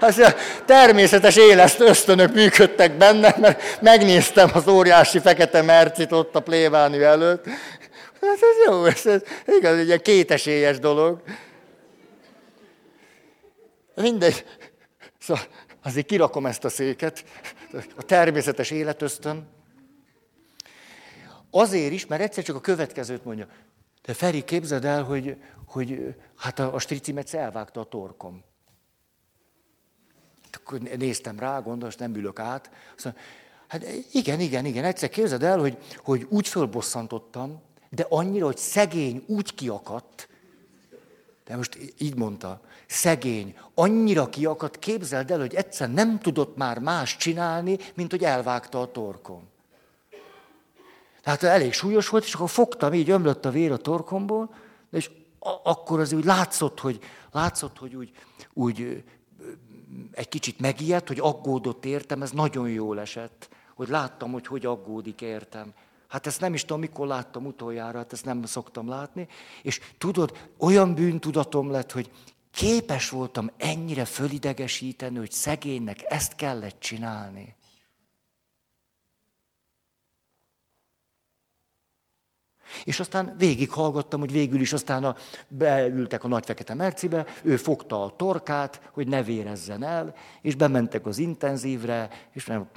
Hát, természetes élet ösztönök működtek benne, mert megnéztem az óriási fekete mercit ott a plébáni előtt. Hát ez jó, ez, ez igaz, egy ilyen kétesélyes dolog. Mindegy. Szóval azért kirakom ezt a széket, a természetes életösztön. Azért is, mert egyszer csak a következőt mondja. De Feri, képzeld el, hogy, hogy hát a, a stricimet elvágta a torkom. Akkor néztem rá, gondolom, nem ülök át. Azt hát igen, igen, igen, egyszer képzeld el, hogy, hogy úgy fölbosszantottam, de annyira, hogy szegény úgy kiakadt, de most így mondta, szegény, annyira kiakadt, képzeld el, hogy egyszer nem tudott már más csinálni, mint hogy elvágta a torkom. Tehát elég súlyos volt, és akkor fogtam, így ömlött a vér a torkomból, és akkor az úgy látszott, hogy, látszott, hogy úgy, úgy egy kicsit megijedt, hogy aggódott értem, ez nagyon jól esett, hogy láttam, hogy hogy aggódik értem. Hát ezt nem is tudom, mikor láttam utoljára, hát ezt nem szoktam látni. És tudod, olyan bűntudatom lett, hogy képes voltam ennyire fölidegesíteni, hogy szegénynek ezt kellett csinálni. És aztán végighallgattam, hogy végül is aztán a, beültek a nagy fekete mercibe, ő fogta a torkát, hogy ne vérezzen el, és bementek az intenzívre, és nem,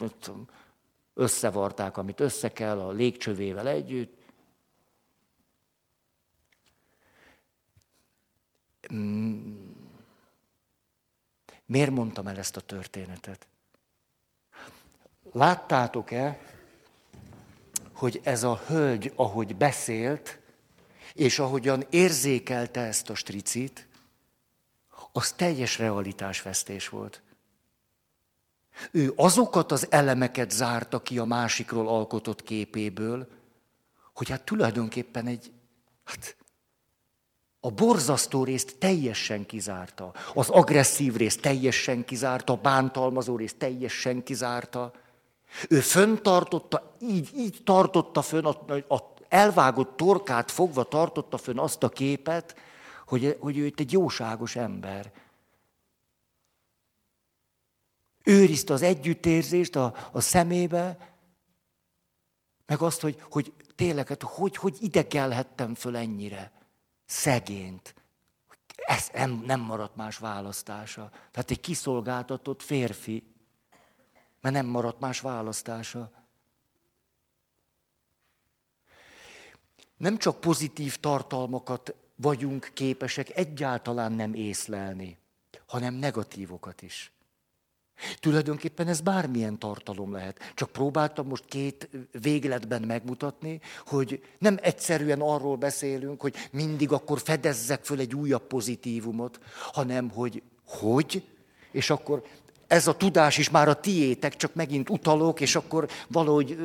összevarták, amit össze kell a légcsövével együtt. Mm. Miért mondtam el ezt a történetet? Láttátok-e, hogy ez a hölgy, ahogy beszélt, és ahogyan érzékelte ezt a stricit, az teljes realitásvesztés volt. Ő azokat az elemeket zárta ki a másikról alkotott képéből, hogy hát tulajdonképpen egy, hát a borzasztó részt teljesen kizárta, az agresszív részt teljesen kizárta, a bántalmazó részt teljesen kizárta. Ő föntartotta, így, így tartotta fönn, a, a elvágott torkát fogva tartotta fönn azt a képet, hogy, hogy ő itt egy jóságos ember. Őrizte az együttérzést a, a szemébe, meg azt, hogy, hogy tényleg, hát hogy, hogy ide kelhettem föl ennyire szegényt. Ez nem, nem maradt más választása. Tehát egy kiszolgáltatott férfi, mert nem maradt más választása. Nem csak pozitív tartalmakat vagyunk képesek egyáltalán nem észlelni, hanem negatívokat is. Tulajdonképpen ez bármilyen tartalom lehet. Csak próbáltam most két végletben megmutatni, hogy nem egyszerűen arról beszélünk, hogy mindig akkor fedezzek föl egy újabb pozitívumot, hanem hogy hogy, és akkor ez a tudás is már a tiétek, csak megint utalok, és akkor valahogy,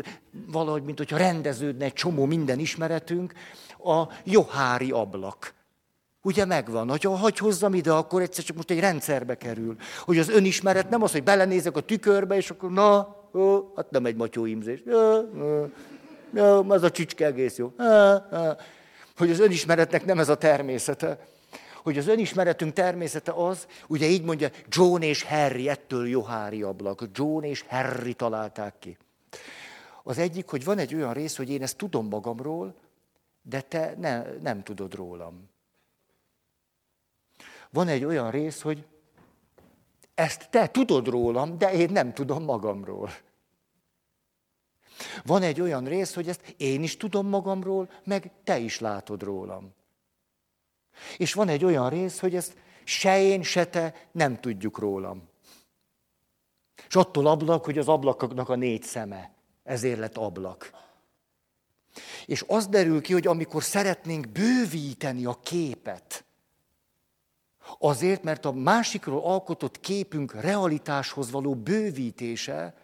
valahogy mint hogyha rendeződne egy csomó minden ismeretünk, a johári ablak. Ugye megvan, hogy ha hagy hozzam ide, akkor egyszer csak most egy rendszerbe kerül. Hogy az önismeret nem az, hogy belenézek a tükörbe, és akkor na, ó, hát nem egy matyóimzés. Az a csicske egész jó. Hogy az önismeretnek nem ez a természete. Hogy az önismeretünk természete az, ugye így mondja, John és Harry, ettől Johári ablak. John és Harry találták ki. Az egyik, hogy van egy olyan rész, hogy én ezt tudom magamról, de te ne, nem tudod rólam. Van egy olyan rész, hogy ezt te tudod rólam, de én nem tudom magamról. Van egy olyan rész, hogy ezt én is tudom magamról, meg te is látod rólam. És van egy olyan rész, hogy ezt se én, se te nem tudjuk rólam. És attól ablak, hogy az ablakoknak a négy szeme. Ezért lett ablak. És az derül ki, hogy amikor szeretnénk bővíteni a képet, Azért, mert a másikról alkotott képünk realitáshoz való bővítése,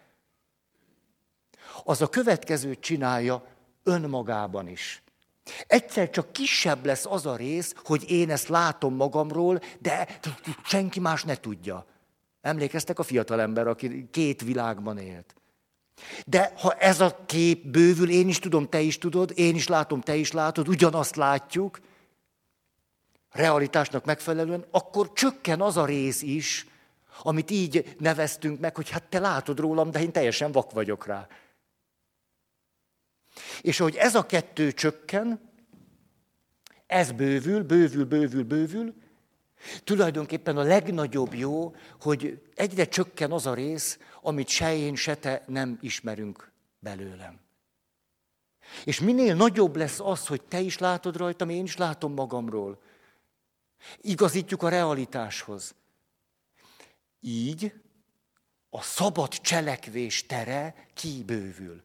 az a következőt csinálja önmagában is. Egyszer csak kisebb lesz az a rész, hogy én ezt látom magamról, de senki más ne tudja. Emlékeztek a fiatalember, aki két világban élt. De ha ez a kép bővül, én is tudom, te is tudod, én is látom, te is látod, ugyanazt látjuk, realitásnak megfelelően, akkor csökken az a rész is, amit így neveztünk meg, hogy hát te látod rólam, de én teljesen vak vagyok rá. És ahogy ez a kettő csökken, ez bővül, bővül, bővül, bővül, tulajdonképpen a legnagyobb jó, hogy egyre csökken az a rész, amit se én, se te nem ismerünk belőlem. És minél nagyobb lesz az, hogy te is látod rajtam, én is látom magamról, Igazítjuk a realitáshoz. Így a szabad cselekvés tere kibővül.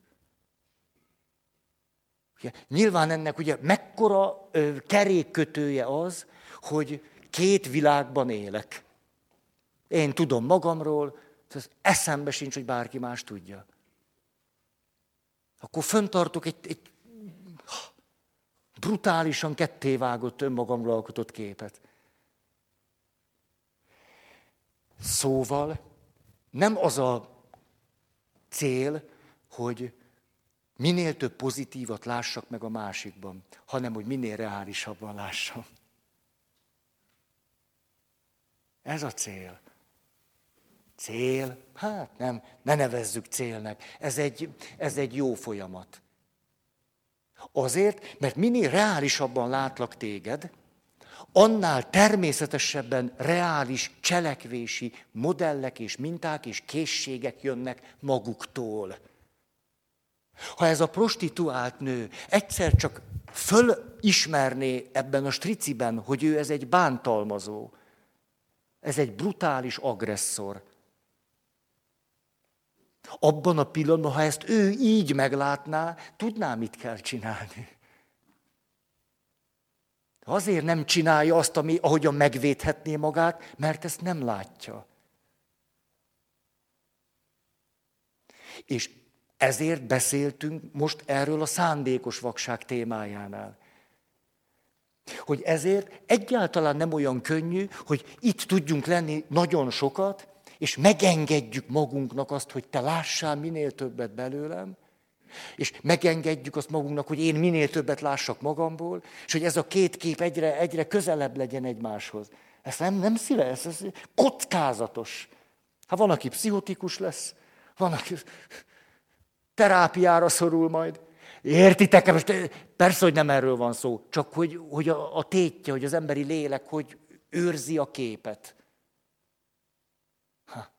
Nyilván ennek ugye mekkora ö, kerékkötője az, hogy két világban élek. Én tudom magamról, az eszembe sincs, hogy bárki más tudja. Akkor föntartok egy, egy brutálisan kettévágott önmagamról alkotott képet. Szóval nem az a cél, hogy minél több pozitívat lássak meg a másikban, hanem hogy minél reálisabban lássam. Ez a cél. Cél? Hát nem, ne nevezzük célnek. Ez egy, ez egy jó folyamat. Azért, mert minél reálisabban látlak téged, annál természetesebben reális cselekvési modellek és minták és készségek jönnek maguktól. Ha ez a prostituált nő egyszer csak fölismerné ebben a striciben, hogy ő ez egy bántalmazó, ez egy brutális agresszor, abban a pillanatban, ha ezt ő így meglátná, tudná, mit kell csinálni. Azért nem csinálja azt, ami, ahogyan megvédhetné magát, mert ezt nem látja. És ezért beszéltünk most erről a szándékos vakság témájánál. Hogy ezért egyáltalán nem olyan könnyű, hogy itt tudjunk lenni nagyon sokat, és megengedjük magunknak azt, hogy te lássál minél többet belőlem, és megengedjük azt magunknak, hogy én minél többet lássak magamból, és hogy ez a két kép egyre, egyre közelebb legyen egymáshoz. Ez nem, nem szíve, ez, ez kockázatos. Hát van, aki pszichotikus lesz, van, aki terápiára szorul majd. Értitek? Most persze, hogy nem erről van szó, csak hogy, hogy a, a tétje, hogy az emberi lélek, hogy őrzi a képet. Ha.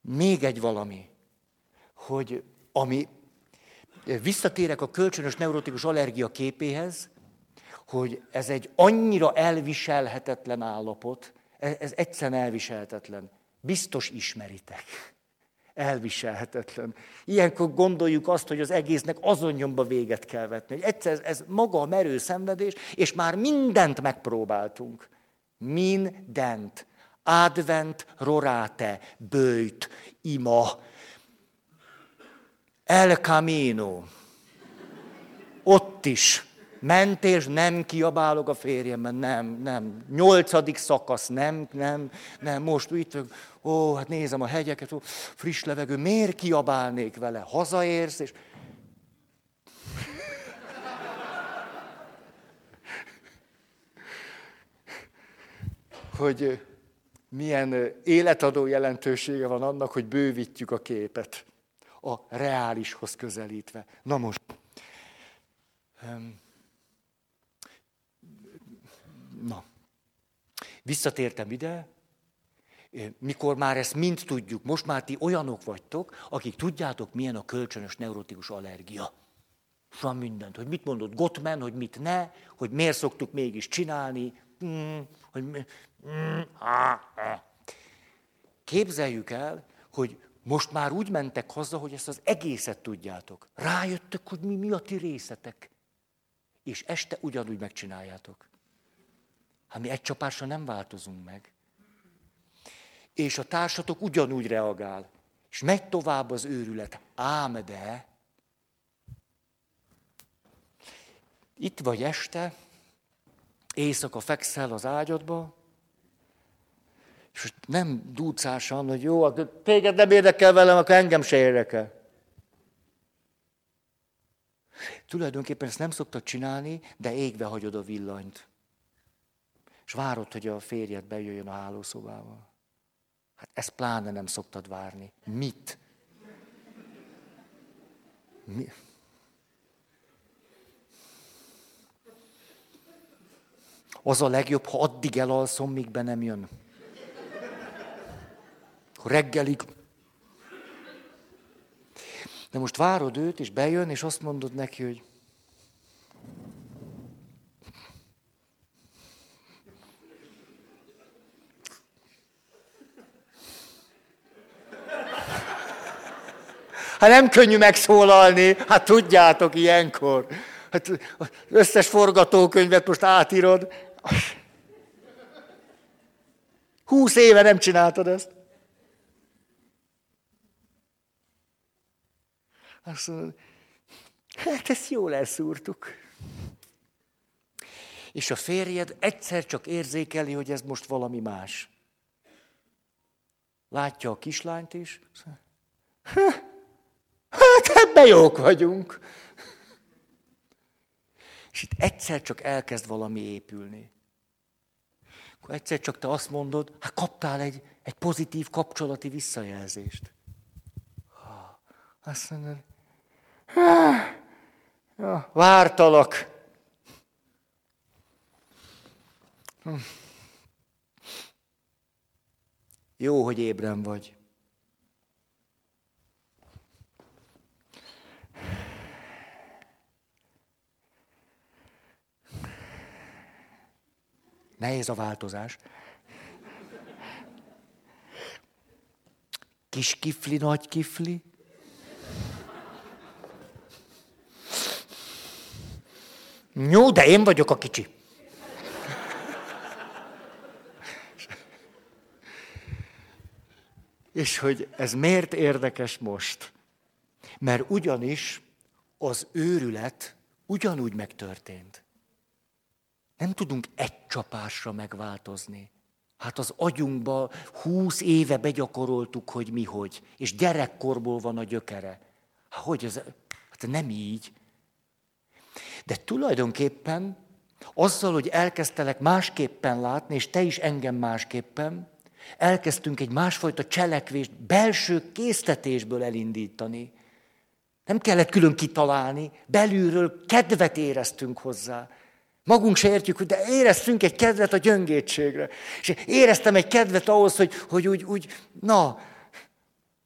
Még egy valami, hogy ami, visszatérek a kölcsönös neurotikus allergia képéhez, hogy ez egy annyira elviselhetetlen állapot, ez, ez egyszerűen elviselhetetlen. Biztos ismeritek elviselhetetlen. Ilyenkor gondoljuk azt, hogy az egésznek azon nyomba véget kell vetni. Hogy egyszer ez, ez maga a merő szenvedés, és már mindent megpróbáltunk. Mindent. Advent, rorate, bőjt, ima, el camino. Ott is ment és nem kiabálok a férjemben, nem, nem. Nyolcadik szakasz, nem, nem, nem. Most itt ó, hát nézem a hegyeket, ó, friss levegő, miért kiabálnék vele? Hazaérsz, és... hogy milyen életadó jelentősége van annak, hogy bővítjük a képet a reálishoz közelítve. Na most, na, visszatértem ide, mikor már ezt mind tudjuk, most már ti olyanok vagytok, akik tudjátok, milyen a kölcsönös neurotikus allergia. Van mindent, hogy mit mondott Gottman, hogy mit ne, hogy miért szoktuk mégis csinálni, mm, hogy mm. Képzeljük el, hogy most már úgy mentek haza, hogy ezt az egészet tudjátok. Rájöttök, hogy mi, mi a ti részetek. És este ugyanúgy megcsináljátok. Hát mi egy csapásra nem változunk meg és a társatok ugyanúgy reagál. És megy tovább az őrület. Ám de, itt vagy este, éjszaka fekszel az ágyadba, és nem dúcásan, hogy jó, téged nem érdekel velem, akkor engem se érdekel. Tulajdonképpen ezt nem szoktad csinálni, de égve hagyod a villanyt. És várod, hogy a férjed bejöjjön a hálószobába. Hát ezt pláne nem szoktad várni. Mit? Mi? Az a legjobb, ha addig elalszom, míg be nem jön. Reggelig. De most várod őt, és bejön, és azt mondod neki, hogy Hát nem könnyű megszólalni, hát tudjátok ilyenkor. Hát az összes forgatókönyvet most átírod. Húsz éve nem csináltad ezt. Azt mondod, hát ezt jól elszúrtuk. És a férjed egyszer csak érzékeli, hogy ez most valami más. Látja a kislányt is. Hát ebben jók vagyunk. És itt egyszer csak elkezd valami épülni. Akkor egyszer csak te azt mondod, hát kaptál egy, egy pozitív kapcsolati visszajelzést. Azt mondod, Ja, vártalak. Hm. Jó, hogy ébren vagy. Nehéz a változás. Kis kifli, nagy kifli. Jó, de én vagyok a kicsi. És hogy ez miért érdekes most? Mert ugyanis az őrület ugyanúgy megtörtént. Nem tudunk egy csapásra megváltozni. Hát az agyunkba húsz éve begyakoroltuk, hogy mi hogy. És gyerekkorból van a gyökere. Hát hogy ez? Hát nem így. De tulajdonképpen azzal, hogy elkezdtelek másképpen látni, és te is engem másképpen, elkezdtünk egy másfajta cselekvést belső késztetésből elindítani. Nem kellett külön kitalálni, belülről kedvet éreztünk hozzá. Magunk se értjük, hogy de éreztünk egy kedvet a gyöngétségre. És éreztem egy kedvet ahhoz, hogy, hogy úgy, úgy, na,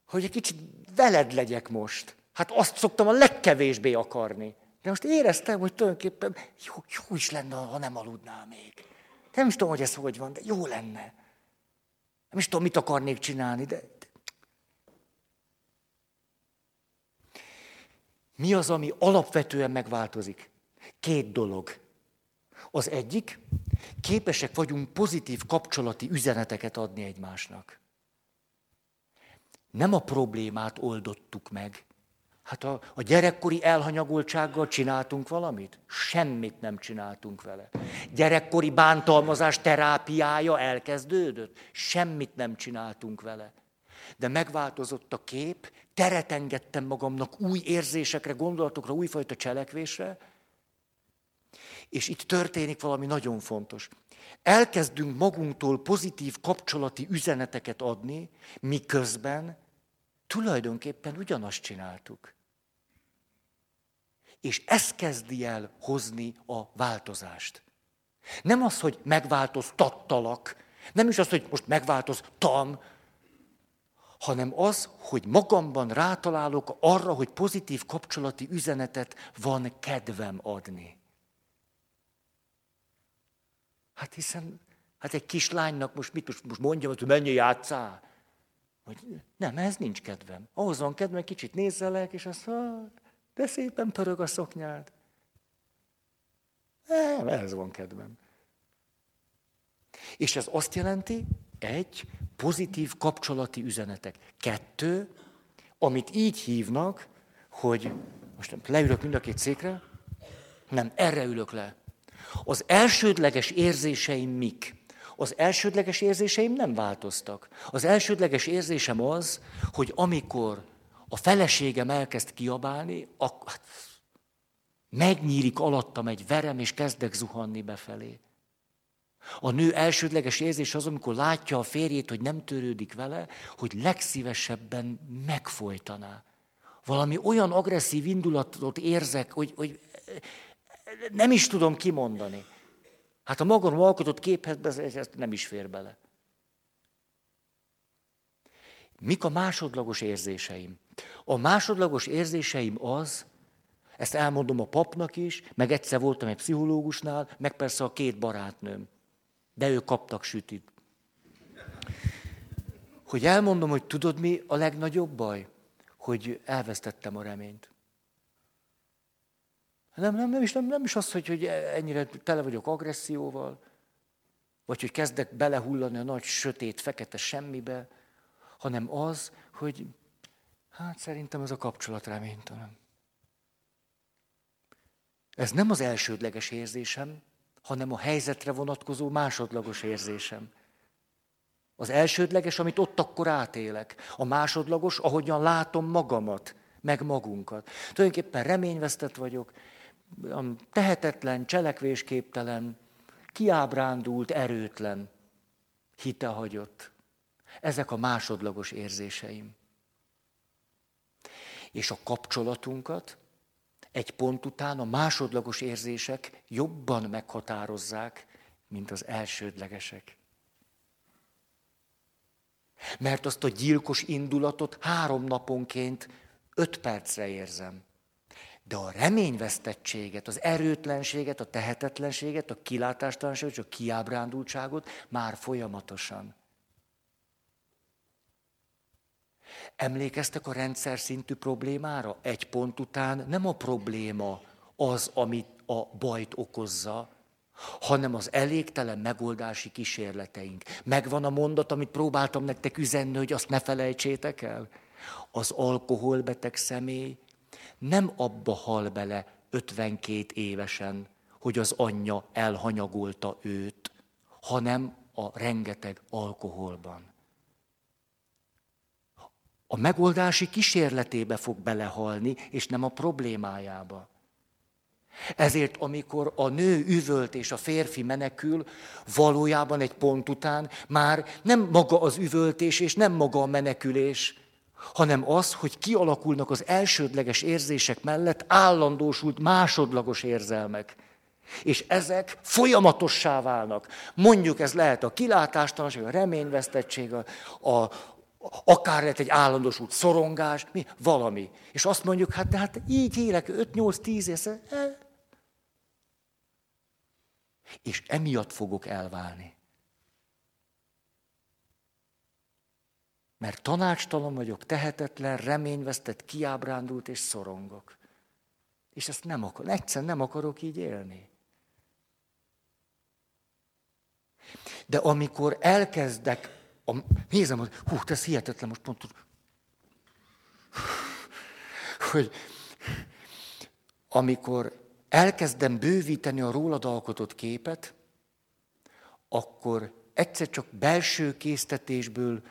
hogy egy kicsit veled legyek most. Hát azt szoktam a legkevésbé akarni. De most éreztem, hogy tulajdonképpen jó, jó is lenne, ha nem aludnál még. Nem is tudom, hogy ez hogy van, de jó lenne. Nem is tudom, mit akarnék csinálni, de... Mi az, ami alapvetően megváltozik? Két dolog. Az egyik, képesek vagyunk pozitív kapcsolati üzeneteket adni egymásnak. Nem a problémát oldottuk meg. Hát a, a gyerekkori elhanyagoltsággal csináltunk valamit? Semmit nem csináltunk vele. Gyerekkori bántalmazás terápiája elkezdődött? Semmit nem csináltunk vele. De megváltozott a kép, teret engedtem magamnak új érzésekre, gondolatokra, újfajta cselekvésre, és itt történik valami nagyon fontos. Elkezdünk magunktól pozitív kapcsolati üzeneteket adni, miközben tulajdonképpen ugyanazt csináltuk. És ez kezdi el hozni a változást. Nem az, hogy megváltoztattalak, nem is az, hogy most megváltoztam, hanem az, hogy magamban rátalálok arra, hogy pozitív kapcsolati üzenetet van kedvem adni. Hát hiszen, hát egy kislánynak most mit most mondjam, hogy menjél játszál. Hogy nem, ez nincs kedvem. Ahhoz van kedvem, kicsit nézzelek, és azt mondja, de szépen pörög a szoknyád. Nem, ez van kedvem. És ez azt jelenti, egy, pozitív kapcsolati üzenetek. Kettő, amit így hívnak, hogy most leülök mind a két székre, nem, erre ülök le. Az elsődleges érzéseim mik? Az elsődleges érzéseim nem változtak. Az elsődleges érzésem az, hogy amikor a feleségem elkezd kiabálni, akkor megnyílik alattam egy verem, és kezdek zuhanni befelé. A nő elsődleges érzés az, amikor látja a férjét, hogy nem törődik vele, hogy legszívesebben megfojtaná. Valami olyan agresszív indulatot érzek, hogy, hogy nem is tudom kimondani. Hát a magam alkotott képhez ez nem is fér bele. Mik a másodlagos érzéseim? A másodlagos érzéseim az, ezt elmondom a papnak is, meg egyszer voltam egy pszichológusnál, meg persze a két barátnőm. De ők kaptak sütit. Hogy elmondom, hogy tudod mi a legnagyobb baj? Hogy elvesztettem a reményt. Nem, nem, nem, is, nem, nem is az, hogy, hogy ennyire tele vagyok agresszióval, vagy hogy kezdek belehullani a nagy, sötét, fekete semmibe, hanem az, hogy hát szerintem ez a kapcsolat reménytelen. Ez nem az elsődleges érzésem, hanem a helyzetre vonatkozó másodlagos érzésem. Az elsődleges, amit ott akkor átélek. A másodlagos, ahogyan látom magamat, meg magunkat. Tulajdonképpen reményvesztett vagyok, tehetetlen, cselekvésképtelen, kiábrándult, erőtlen, hagyott. Ezek a másodlagos érzéseim. És a kapcsolatunkat egy pont után a másodlagos érzések jobban meghatározzák, mint az elsődlegesek. Mert azt a gyilkos indulatot három naponként öt percre érzem. De a reményvesztettséget, az erőtlenséget, a tehetetlenséget, a kilátástalanságot, a kiábrándultságot már folyamatosan. Emlékeztek a rendszer szintű problémára? Egy pont után nem a probléma az, amit a bajt okozza, hanem az elégtelen megoldási kísérleteink. Megvan a mondat, amit próbáltam nektek üzenni, hogy azt ne felejtsétek el. Az alkoholbeteg személy nem abba hal bele 52 évesen, hogy az anyja elhanyagolta őt, hanem a rengeteg alkoholban a megoldási kísérletébe fog belehalni, és nem a problémájába. Ezért, amikor a nő üvölt és a férfi menekül, valójában egy pont után már nem maga az üvöltés és nem maga a menekülés, hanem az, hogy kialakulnak az elsődleges érzések mellett állandósult másodlagos érzelmek. És ezek folyamatossá válnak. Mondjuk ez lehet a kilátástalanság, a reményvesztettség, a, a, akár lehet egy állandós út, szorongás, mi, valami. És azt mondjuk, hát de hát így élek 5-8-10 éve. Eh. És emiatt fogok elválni. Mert tanácstalan vagyok, tehetetlen, reményvesztett, kiábrándult és szorongok. És ezt nem akar, egyszer nem akarok így élni. De amikor elkezdek a, nézem, hogy hú, ez hihetetlen, most pont hogy amikor elkezdem bővíteni a rólad alkotott képet, akkor egyszer csak belső késztetésből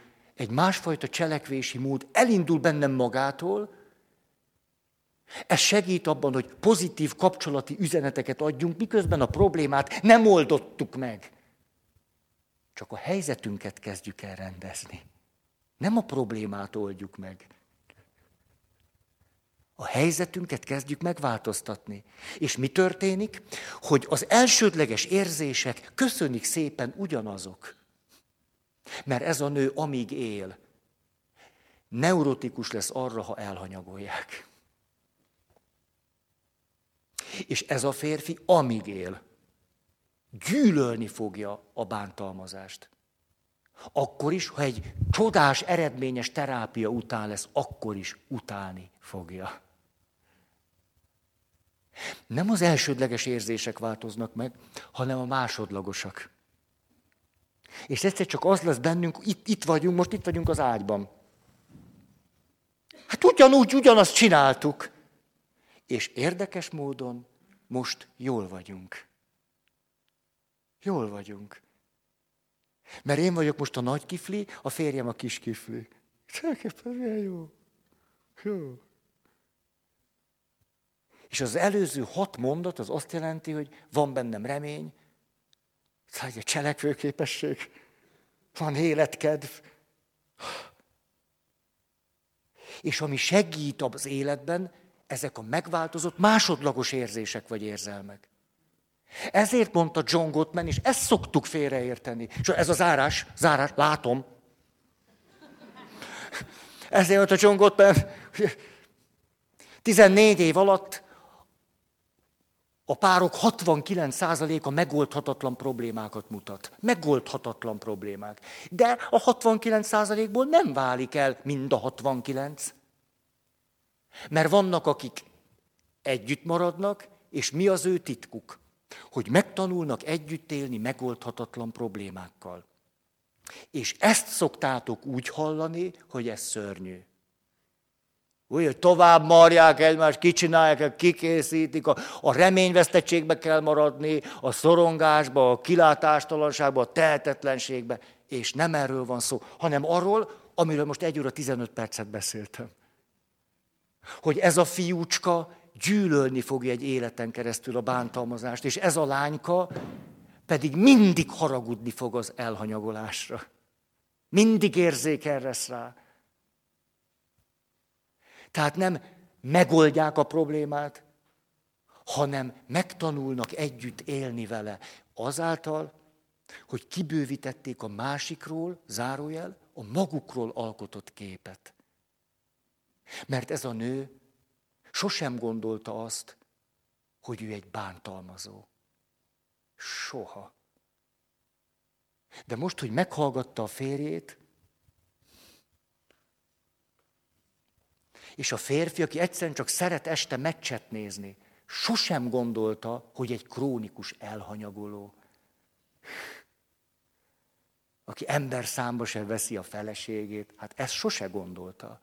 egy másfajta cselekvési mód elindul bennem magától, ez segít abban, hogy pozitív kapcsolati üzeneteket adjunk, miközben a problémát nem oldottuk meg. Csak a helyzetünket kezdjük el rendezni. Nem a problémát oldjuk meg. A helyzetünket kezdjük megváltoztatni. És mi történik? Hogy az elsődleges érzések köszönik szépen ugyanazok. Mert ez a nő amíg él, neurotikus lesz arra, ha elhanyagolják. És ez a férfi amíg él, gyűlölni fogja a bántalmazást. Akkor is, ha egy csodás, eredményes terápia után lesz, akkor is utálni fogja. Nem az elsődleges érzések változnak meg, hanem a másodlagosak. És egyszer csak az lesz bennünk, itt, itt vagyunk, most itt vagyunk az ágyban. Hát ugyanúgy, ugyanazt csináltuk. És érdekes módon most jól vagyunk. Jól vagyunk. Mert én vagyok most a nagy kifli, a férjem a kis kifli. Tulajdonképpen milyen jó. Jó. És az előző hat mondat az azt jelenti, hogy van bennem remény, szóval egy cselekvőképesség, van életkedv. És ami segít az életben, ezek a megváltozott másodlagos érzések vagy érzelmek. Ezért mondta John Gottman, és ezt szoktuk félreérteni. És ez a zárás, zárás, látom. Ezért mondta John Gottman, 14 év alatt a párok 69%-a megoldhatatlan problémákat mutat. Megoldhatatlan problémák. De a 69%-ból nem válik el mind a 69. Mert vannak, akik együtt maradnak, és mi az ő titkuk? hogy megtanulnak együtt élni megoldhatatlan problémákkal. És ezt szoktátok úgy hallani, hogy ez szörnyű. Hogy tovább marják egymást, kicsinálják, kikészítik, a, a reményvesztettségbe kell maradni, a szorongásba, a kilátástalanságba, a tehetetlenségbe. És nem erről van szó, hanem arról, amiről most egy óra 15 percet beszéltem. Hogy ez a fiúcska gyűlölni fogja egy életen keresztül a bántalmazást, és ez a lányka pedig mindig haragudni fog az elhanyagolásra. Mindig érzékel lesz rá. Tehát nem megoldják a problémát, hanem megtanulnak együtt élni vele. Azáltal, hogy kibővítették a másikról, zárójel, a magukról alkotott képet. Mert ez a nő sosem gondolta azt, hogy ő egy bántalmazó. Soha. De most, hogy meghallgatta a férjét, és a férfi, aki egyszerűen csak szeret este meccset nézni, sosem gondolta, hogy egy krónikus elhanyagoló, aki ember számba se veszi a feleségét, hát ezt sose gondolta.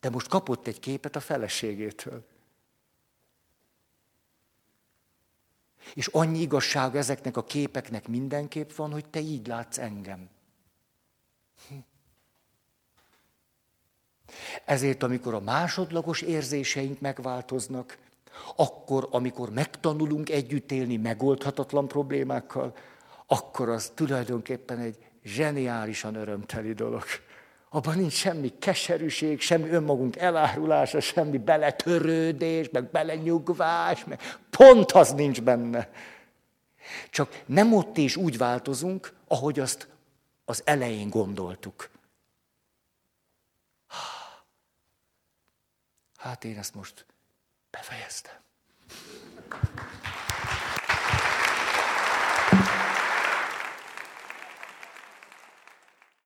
De most kapott egy képet a feleségétől. És annyi igazság ezeknek a képeknek mindenképp van, hogy te így látsz engem. Hm. Ezért, amikor a másodlagos érzéseink megváltoznak, akkor, amikor megtanulunk együtt élni megoldhatatlan problémákkal, akkor az tulajdonképpen egy zseniálisan örömteli dolog. Abban nincs semmi keserűség, semmi önmagunk elárulása, semmi beletörődés, meg belenyugvás, meg pont az nincs benne. Csak nem ott is úgy változunk, ahogy azt az elején gondoltuk. Hát én ezt most befejeztem.